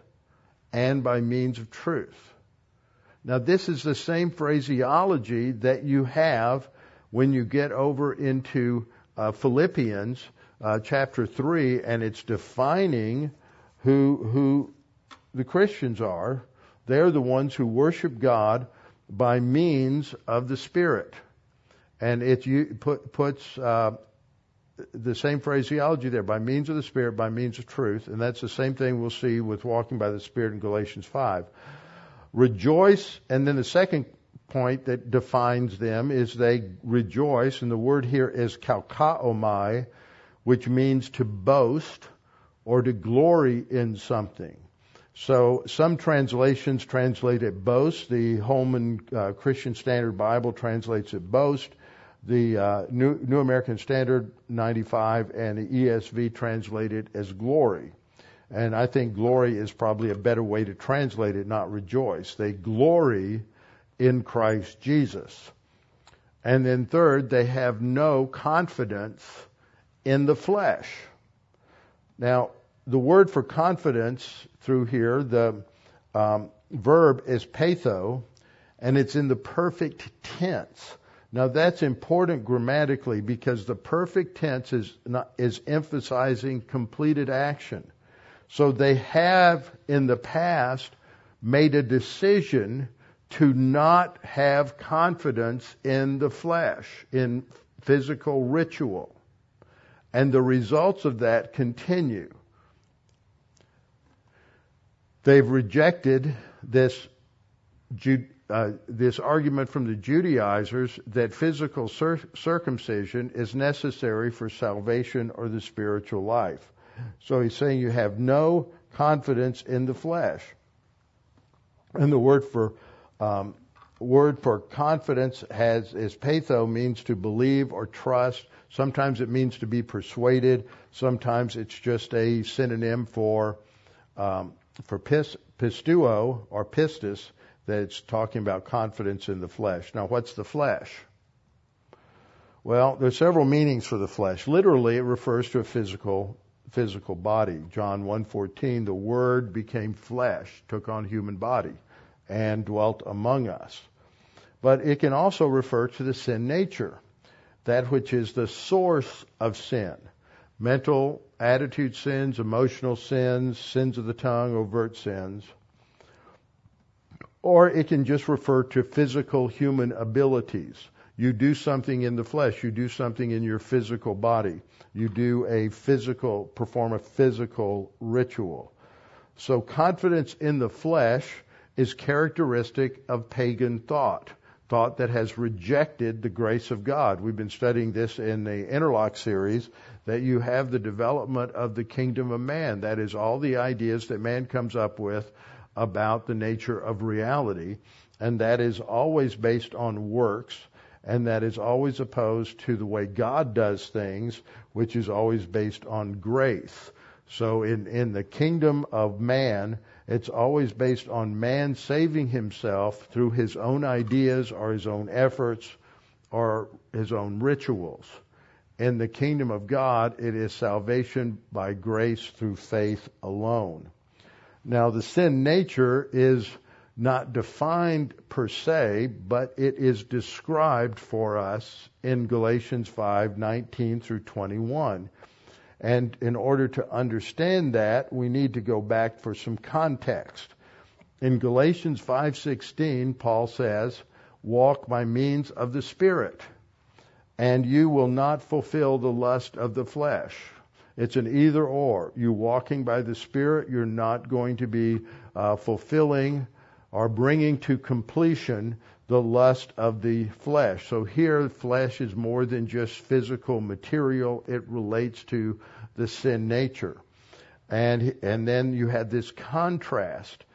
and by means of truth. Now, this is the same phraseology that you have when you get over into uh, Philippians uh, chapter 3, and it's defining who, who the Christians are. They're the ones who worship God by means of the Spirit. And it put, puts uh, the same phraseology there, by means of the Spirit, by means of truth, and that's the same thing we'll see with walking by the Spirit in Galatians 5. Rejoice, and then the second point that defines them is they rejoice, and the word here is kauchaomai, which means to boast or to glory in something. So some translations translate it boast. The Holman uh, Christian Standard Bible translates it boast the uh, New, New American Standard 95 and the ESV translate it as glory. And I think glory is probably a better way to translate it, not rejoice. They glory in Christ Jesus. And then third, they have no confidence in the flesh. Now, the word for confidence through here, the um, verb is peitho, and it's in the perfect tense. Now that's important grammatically because the perfect tense is not, is emphasizing completed action. So they have in the past made a decision to not have confidence in the flesh, in physical ritual. And the results of that continue. They've rejected this uh, this argument from the Judaizers that physical cir- circumcision is necessary for salvation or the spiritual life. So he's saying you have no confidence in the flesh. And the word for um, word for confidence has is peitho means to believe or trust. Sometimes it means to be persuaded. Sometimes it's just a synonym for um, for pis, pisteuo or pistis, that it's talking about confidence in the flesh. Now, what's the flesh? Well, there's several meanings for the flesh. Literally, it refers to a physical physical body. John 1:14, the word became flesh, took on human body and dwelt among us. But it can also refer to the sin nature, that which is the source of sin. Mental attitude sins, emotional sins, sins of the tongue, overt sins or it can just refer to physical human abilities. You do something in the flesh, you do something in your physical body, you do a physical, perform a physical ritual. So confidence in the flesh is characteristic of pagan thought, thought that has rejected the grace of God. We've been studying this in the Interlock series, that you have the development of the kingdom of man. That is all the ideas that man comes up with about the nature of reality, and that is always based on works. and that is always opposed to the way God does things, which is always based on grace. So in, in the kingdom of man, it's always based on man saving himself through his own ideas or his own efforts or his own rituals. In the kingdom of God, it is salvation by grace through faith alone. Now, the sin nature is not defined per se, but it is described for us in Galatians 5:19 through 21. And in order to understand that, we need to go back for some context. In Galatians 5:16, Paul says, "Walk by means of the Spirit, and you will not fulfill the lust of the flesh." It's an either or. You walking by the Spirit, you're not going to be uh, fulfilling or bringing to completion the lust of the flesh. So here, flesh is more than just physical material. It relates to the sin nature. And, and then you have this contrast,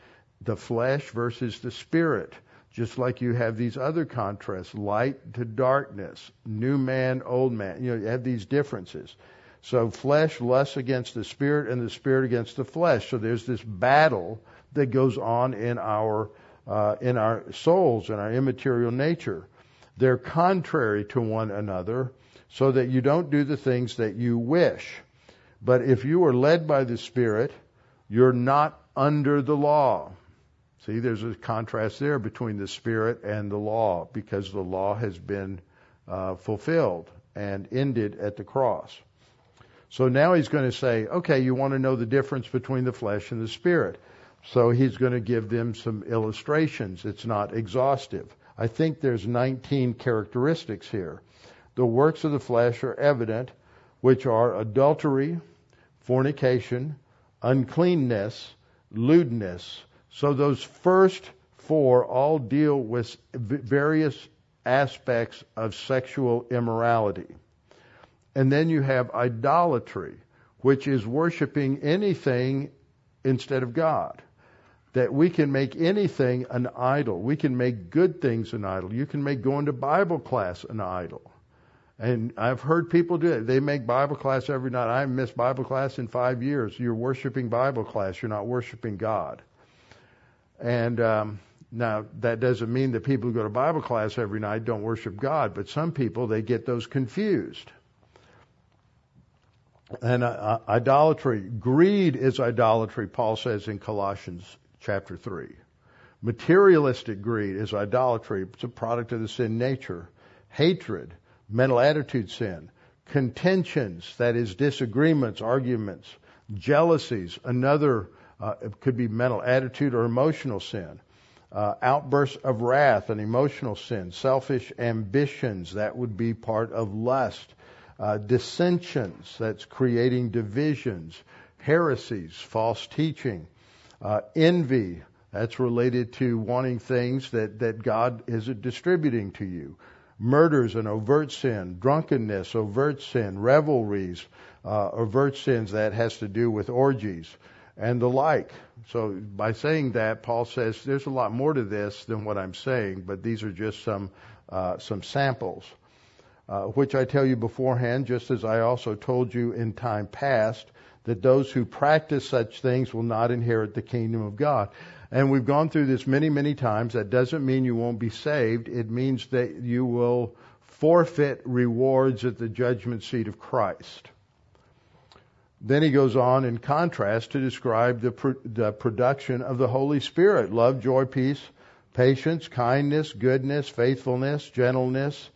the flesh versus the spirit. Just like you have these other contrasts, light to darkness, new man, old man. You know, you have these differences. So flesh lusts against the spirit and the spirit against the flesh. So there's this battle that goes on in our uh, in our souls, in our immaterial nature. They're contrary to one another, so that you don't do the things that you wish. But if you are led by the Spirit, you're not under the law. See, there's a contrast there between the Spirit and the law, because the law has been uh, fulfilled and ended at the cross. So now he's going to say, okay, you want to know the difference between the flesh and the spirit. So he's going to give them some illustrations. It's not exhaustive. I think there's 19 characteristics here. The works of the flesh are evident, which are adultery, fornication, uncleanness, lewdness. So those first four all deal with various aspects of sexual immorality. And then you have idolatry, which is worshiping anything instead of God that we can make anything an idol. We can make good things an idol. You can make going to Bible class an idol. And I've heard people do it. They make Bible class every night. I missed Bible class in five years. You're worshiping Bible class. You're not worshiping God. And um, now that doesn't mean that people who go to Bible class every night don't worship God, but some people they get those confused. And uh, idolatry, greed is idolatry. Paul says in Colossians chapter 3. Materialistic greed is idolatry. It's a product of the sin nature. Hatred, mental attitude sin. Contentions, that is disagreements, arguments. Jealousies, another, uh, could be mental attitude or emotional sin. Uh, outbursts of wrath, an emotional sin. Selfish ambitions, that would be part of lust. Uh, dissensions, that's creating divisions. Heresies, false teaching. Uh, envy, that's related to wanting things that, that God is distributing to you. Murders and overt sin, drunkenness, overt sin, revelries, uh, overt sins that has to do with orgies and the like. So by saying that, Paul says there's a lot more to this than what I'm saying, but these are just some uh, some samples, uh, which I tell you beforehand, just as I also told you in time past, that those who practice such things will not inherit the kingdom of God. And we've gone through this many, many times. That doesn't mean you won't be saved. It means that you will forfeit rewards at the judgment seat of Christ. Then he goes on in contrast to describe the, the production of the Holy Spirit love, joy, peace, patience, kindness, goodness, faithfulness, gentleness,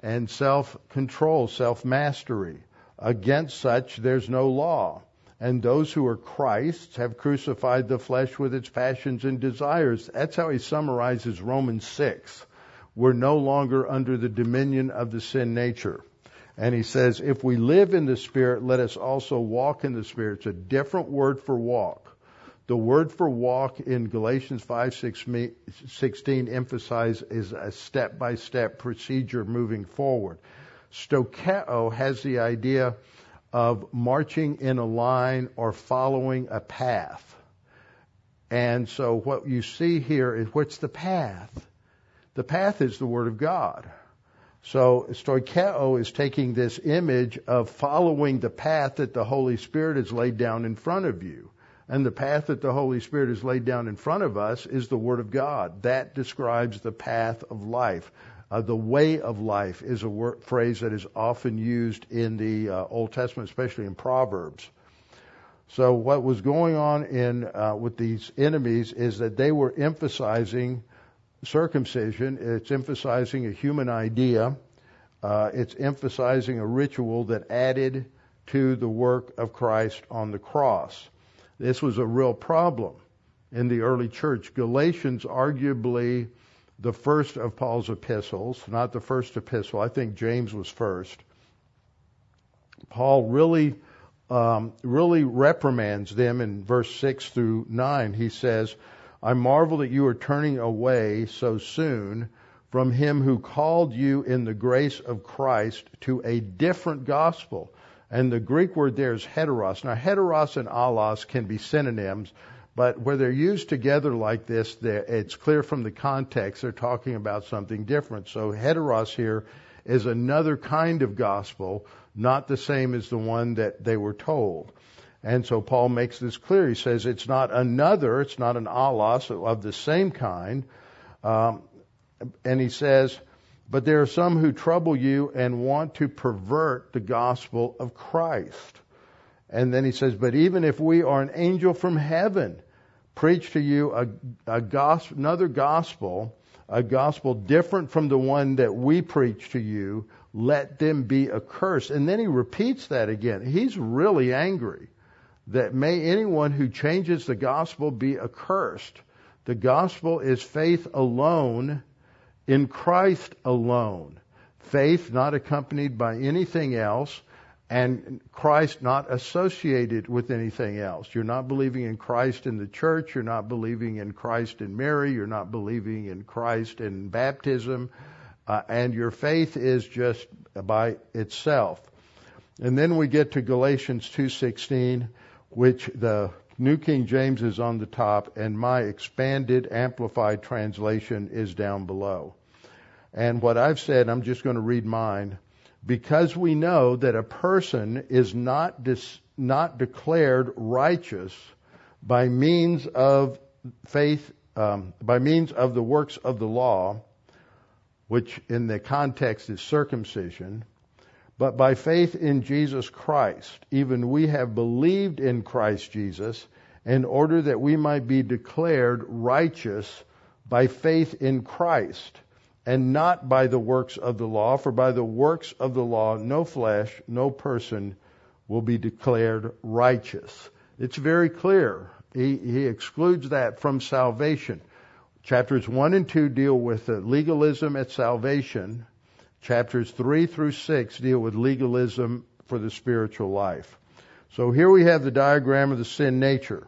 and self control, self mastery. Against such there's no law. And those who are Christ's have crucified the flesh with its passions and desires. That's how he summarizes Romans 6. We're no longer under the dominion of the sin nature. And he says, if we live in the Spirit, let us also walk in the Spirit. It's a different word for walk. The word for walk in Galatians 5, 16 emphasizes a step by step procedure moving forward. Stoicheo has the idea of marching in a line or following a path. And so what you see here is what's the path? The path is the Word of God. So stoicheo is taking this image of following the path that the Holy Spirit has laid down in front of you. And the path that the Holy Spirit has laid down in front of us is the Word of God. That describes the path of life. Uh, the way of life is a word, phrase that is often used in the uh, Old Testament, especially in Proverbs. So what was going on in uh, with these enemies is that they were emphasizing circumcision. It's emphasizing a human idea. Uh, it's emphasizing a ritual that added to the work of Christ on the cross. This was a real problem in the early church. Galatians, arguably the first of Paul's epistles, not the first epistle. I think James was first. Paul really, um, really reprimands them in verse six through nine. He says, "I marvel that you are turning away so soon." From him who called you in the grace of Christ to a different gospel. And the Greek word there is heteros. Now, heteros and allos can be synonyms, but where they're used together like this, it's clear from the context they're talking about something different. So heteros here is another kind of gospel, not the same as the one that they were told. And so Paul makes this clear. He says it's not another, it's not an allos of the same kind. Um, and he says, but there are some who trouble you and want to pervert the gospel of Christ. And then he says, But even if we are an angel from heaven, preach to you a, a gospel, another gospel, a gospel different from the one that we preach to you, let them be accursed. And then he repeats that again. He's really angry that may anyone who changes the gospel be accursed. The gospel is faith alone in Christ alone. Faith not accompanied by anything else and Christ not associated with anything else. You're not believing in Christ in the church. You're not believing in Christ in Mary. You're not believing in Christ in baptism. Uh, and your faith is just by itself. And then we get to Galatians 2:16, which the New King James is on the top, and my expanded, amplified translation is down below. And what I've said, I'm just going to read mine because we know that a person is not dis, not declared righteous by means of faith, um, by means of the works of the law, which in the context is circumcision, but by faith in Jesus Christ. Even we have believed in Christ Jesus in order that we might be declared righteous by faith in Christ and not by the works of the law, for by the works of the law no flesh, no person will be declared righteous. It's very clear. He, he excludes that from salvation. Chapters 1 and 2 deal with legalism at salvation. Chapters 3 through 6 deal with legalism for the spiritual life. So here we have the diagram of the sin nature.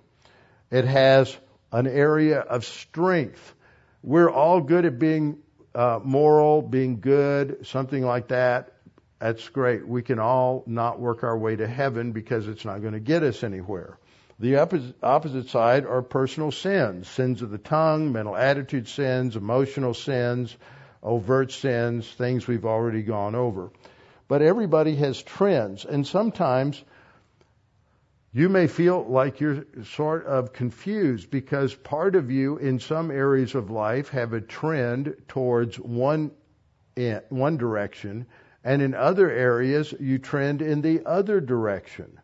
It has an area of strength. We're all good at being uh, moral, being good, something like that, that's great. We can all not work our way to heaven because it's not going to get us anywhere. The opposite, opposite side are personal sins, sins of the tongue, mental attitude sins, emotional sins, overt sins, things we've already gone over. But everybody has trends, and sometimes you may feel like you're sort of confused because part of you in some areas of life have a trend towards one eh, one direction and in other areas you trend in the other direction.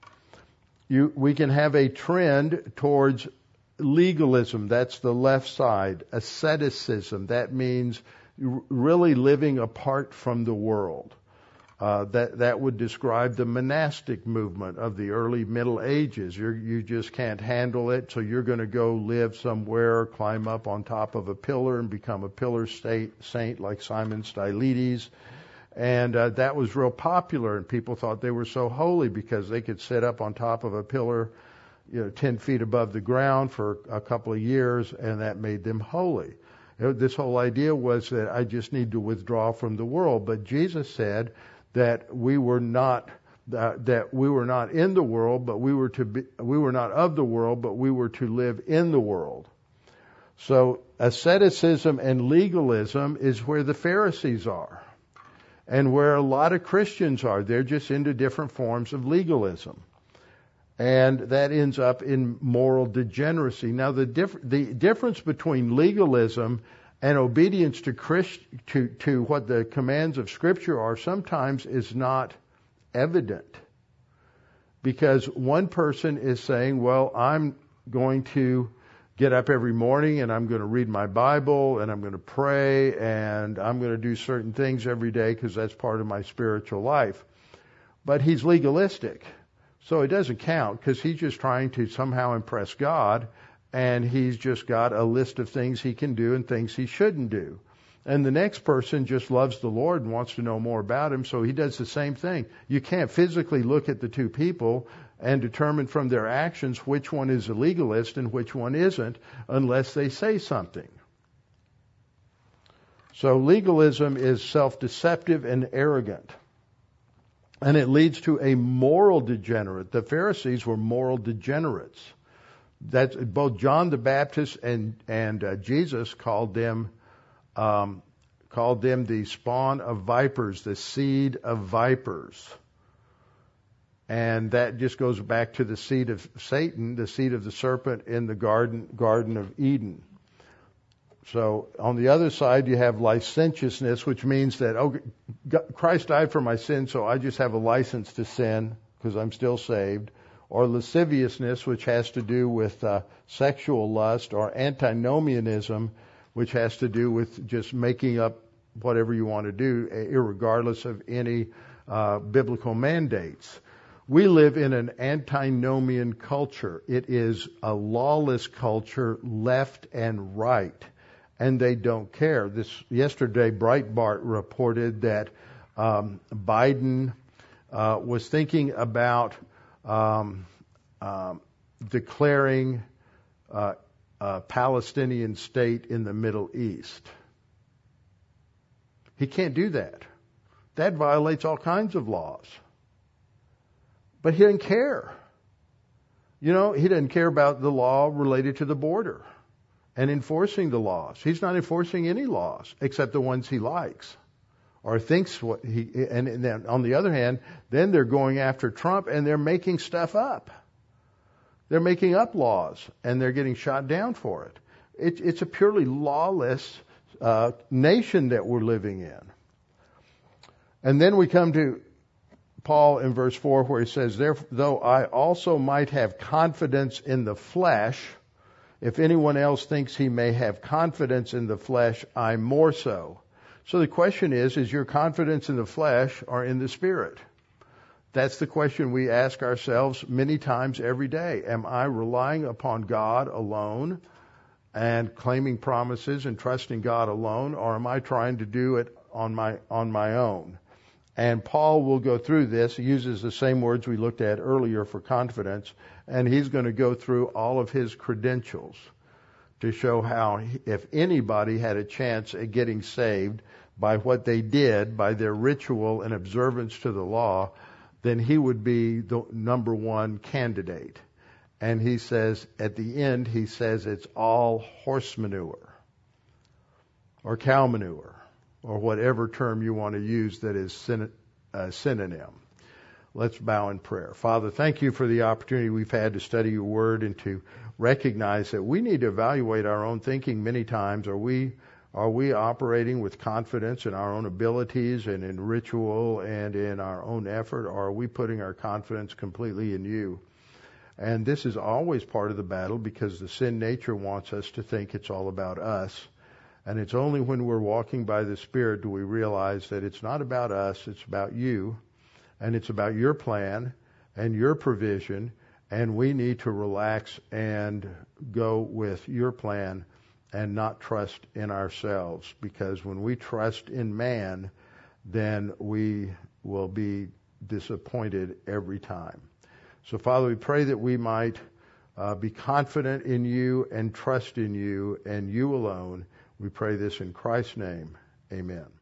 You, we can have a trend towards legalism, that's the left side, asceticism, that means really living apart from the world. Uh, that that would describe the monastic movement of the early Middle Ages. You're, you just can't handle it, so you're going to go live somewhere, climb up on top of a pillar, and become a pillar state, saint like Simon Stylites. And uh, that was real popular, and people thought they were so holy because they could sit up on top of a pillar, you know, ten feet above the ground for a couple of years, and that made them holy. This whole idea was that I just need to withdraw from the world, but Jesus said that we were not that, that we were not in the world, but we were to be, we were not of the world, but we were to live in the world. So asceticism and legalism is where the Pharisees are. and where a lot of Christians are. They're just into different forms of legalism. And that ends up in moral degeneracy. Now, the, diff- the difference between legalism and obedience to, Christ- to, to what the commands of Scripture are sometimes is not evident. Because one person is saying, well, I'm going to get up every morning and I'm going to read my Bible and I'm going to pray and I'm going to do certain things every day because that's part of my spiritual life. But he's legalistic. So it doesn't count because he's just trying to somehow impress God and he's just got a list of things he can do and things he shouldn't do. And the next person just loves the Lord and wants to know more about him, so he does the same thing. You can't physically look at the two people and determine from their actions which one is a legalist and which one isn't unless they say something. So legalism is self-deceptive and arrogant. And it leads to a moral degenerate. The Pharisees were moral degenerates. That's both John the Baptist and and uh, Jesus called them um, called them the spawn of vipers, the seed of vipers. And that just goes back to the seed of Satan, the seed of the serpent in the garden, garden of Eden. So on the other side, you have licentiousness, which means that, oh, Christ died for my sin, so I just have a license to sin because I'm still saved. Or lasciviousness, which has to do with uh, sexual lust, or antinomianism, which has to do with just making up whatever you want to do, regardless of any uh, biblical mandates. We live in an antinomian culture. It is a lawless culture, left and right, and they don't care. This yesterday, Breitbart reported that um, Biden uh, was thinking about um, um, declaring uh, a Palestinian state in the Middle East. He can't do that. That violates all kinds of laws. But he didn't care. You know, he didn't care about the law related to the border and enforcing the laws. He's not enforcing any laws except the ones he likes or thinks what he and, and then on the other hand, then they're going after Trump and they're making stuff up. They're making up laws and they're getting shot down for it. it it's a purely lawless uh, nation that we're living in. And then we come to Paul in verse 4 where he says, Though I also might have confidence in the flesh, if anyone else thinks he may have confidence in the flesh, I more so. So the question is, is your confidence in the flesh or in the spirit? That's the question we ask ourselves many times every day. Am I relying upon God alone and claiming promises and trusting God alone, or am I trying to do it on my, on my own? And Paul will go through this. He uses the same words we looked at earlier for confidence, and he's going to go through all of his credentials to show how, if anybody had a chance at getting saved by what they did, by their ritual and observance to the law, then he would be the number one candidate. And he says, at the end, he says it's all horse manure or cow manure or whatever term you want to use that is syn- uh, synonym. Let's bow in prayer. Father, thank you for the opportunity we've had to study your word and to recognize that we need to evaluate our own thinking many times. Are we are we operating with confidence in our own abilities and in ritual and in our own effort, or are we putting our confidence completely in you? And this is always part of the battle because the sin nature wants us to think it's all about us. And it's only when we're walking by the Spirit do we realize that it's not about us, it's about you, and it's about your plan and your provision, and we need to relax and go with your plan and not trust in ourselves. Because when we trust in man, then we will be disappointed every time. So, Father, we pray that we might uh, be confident in you and trust in you and you alone we pray this in Christ's name. Amen.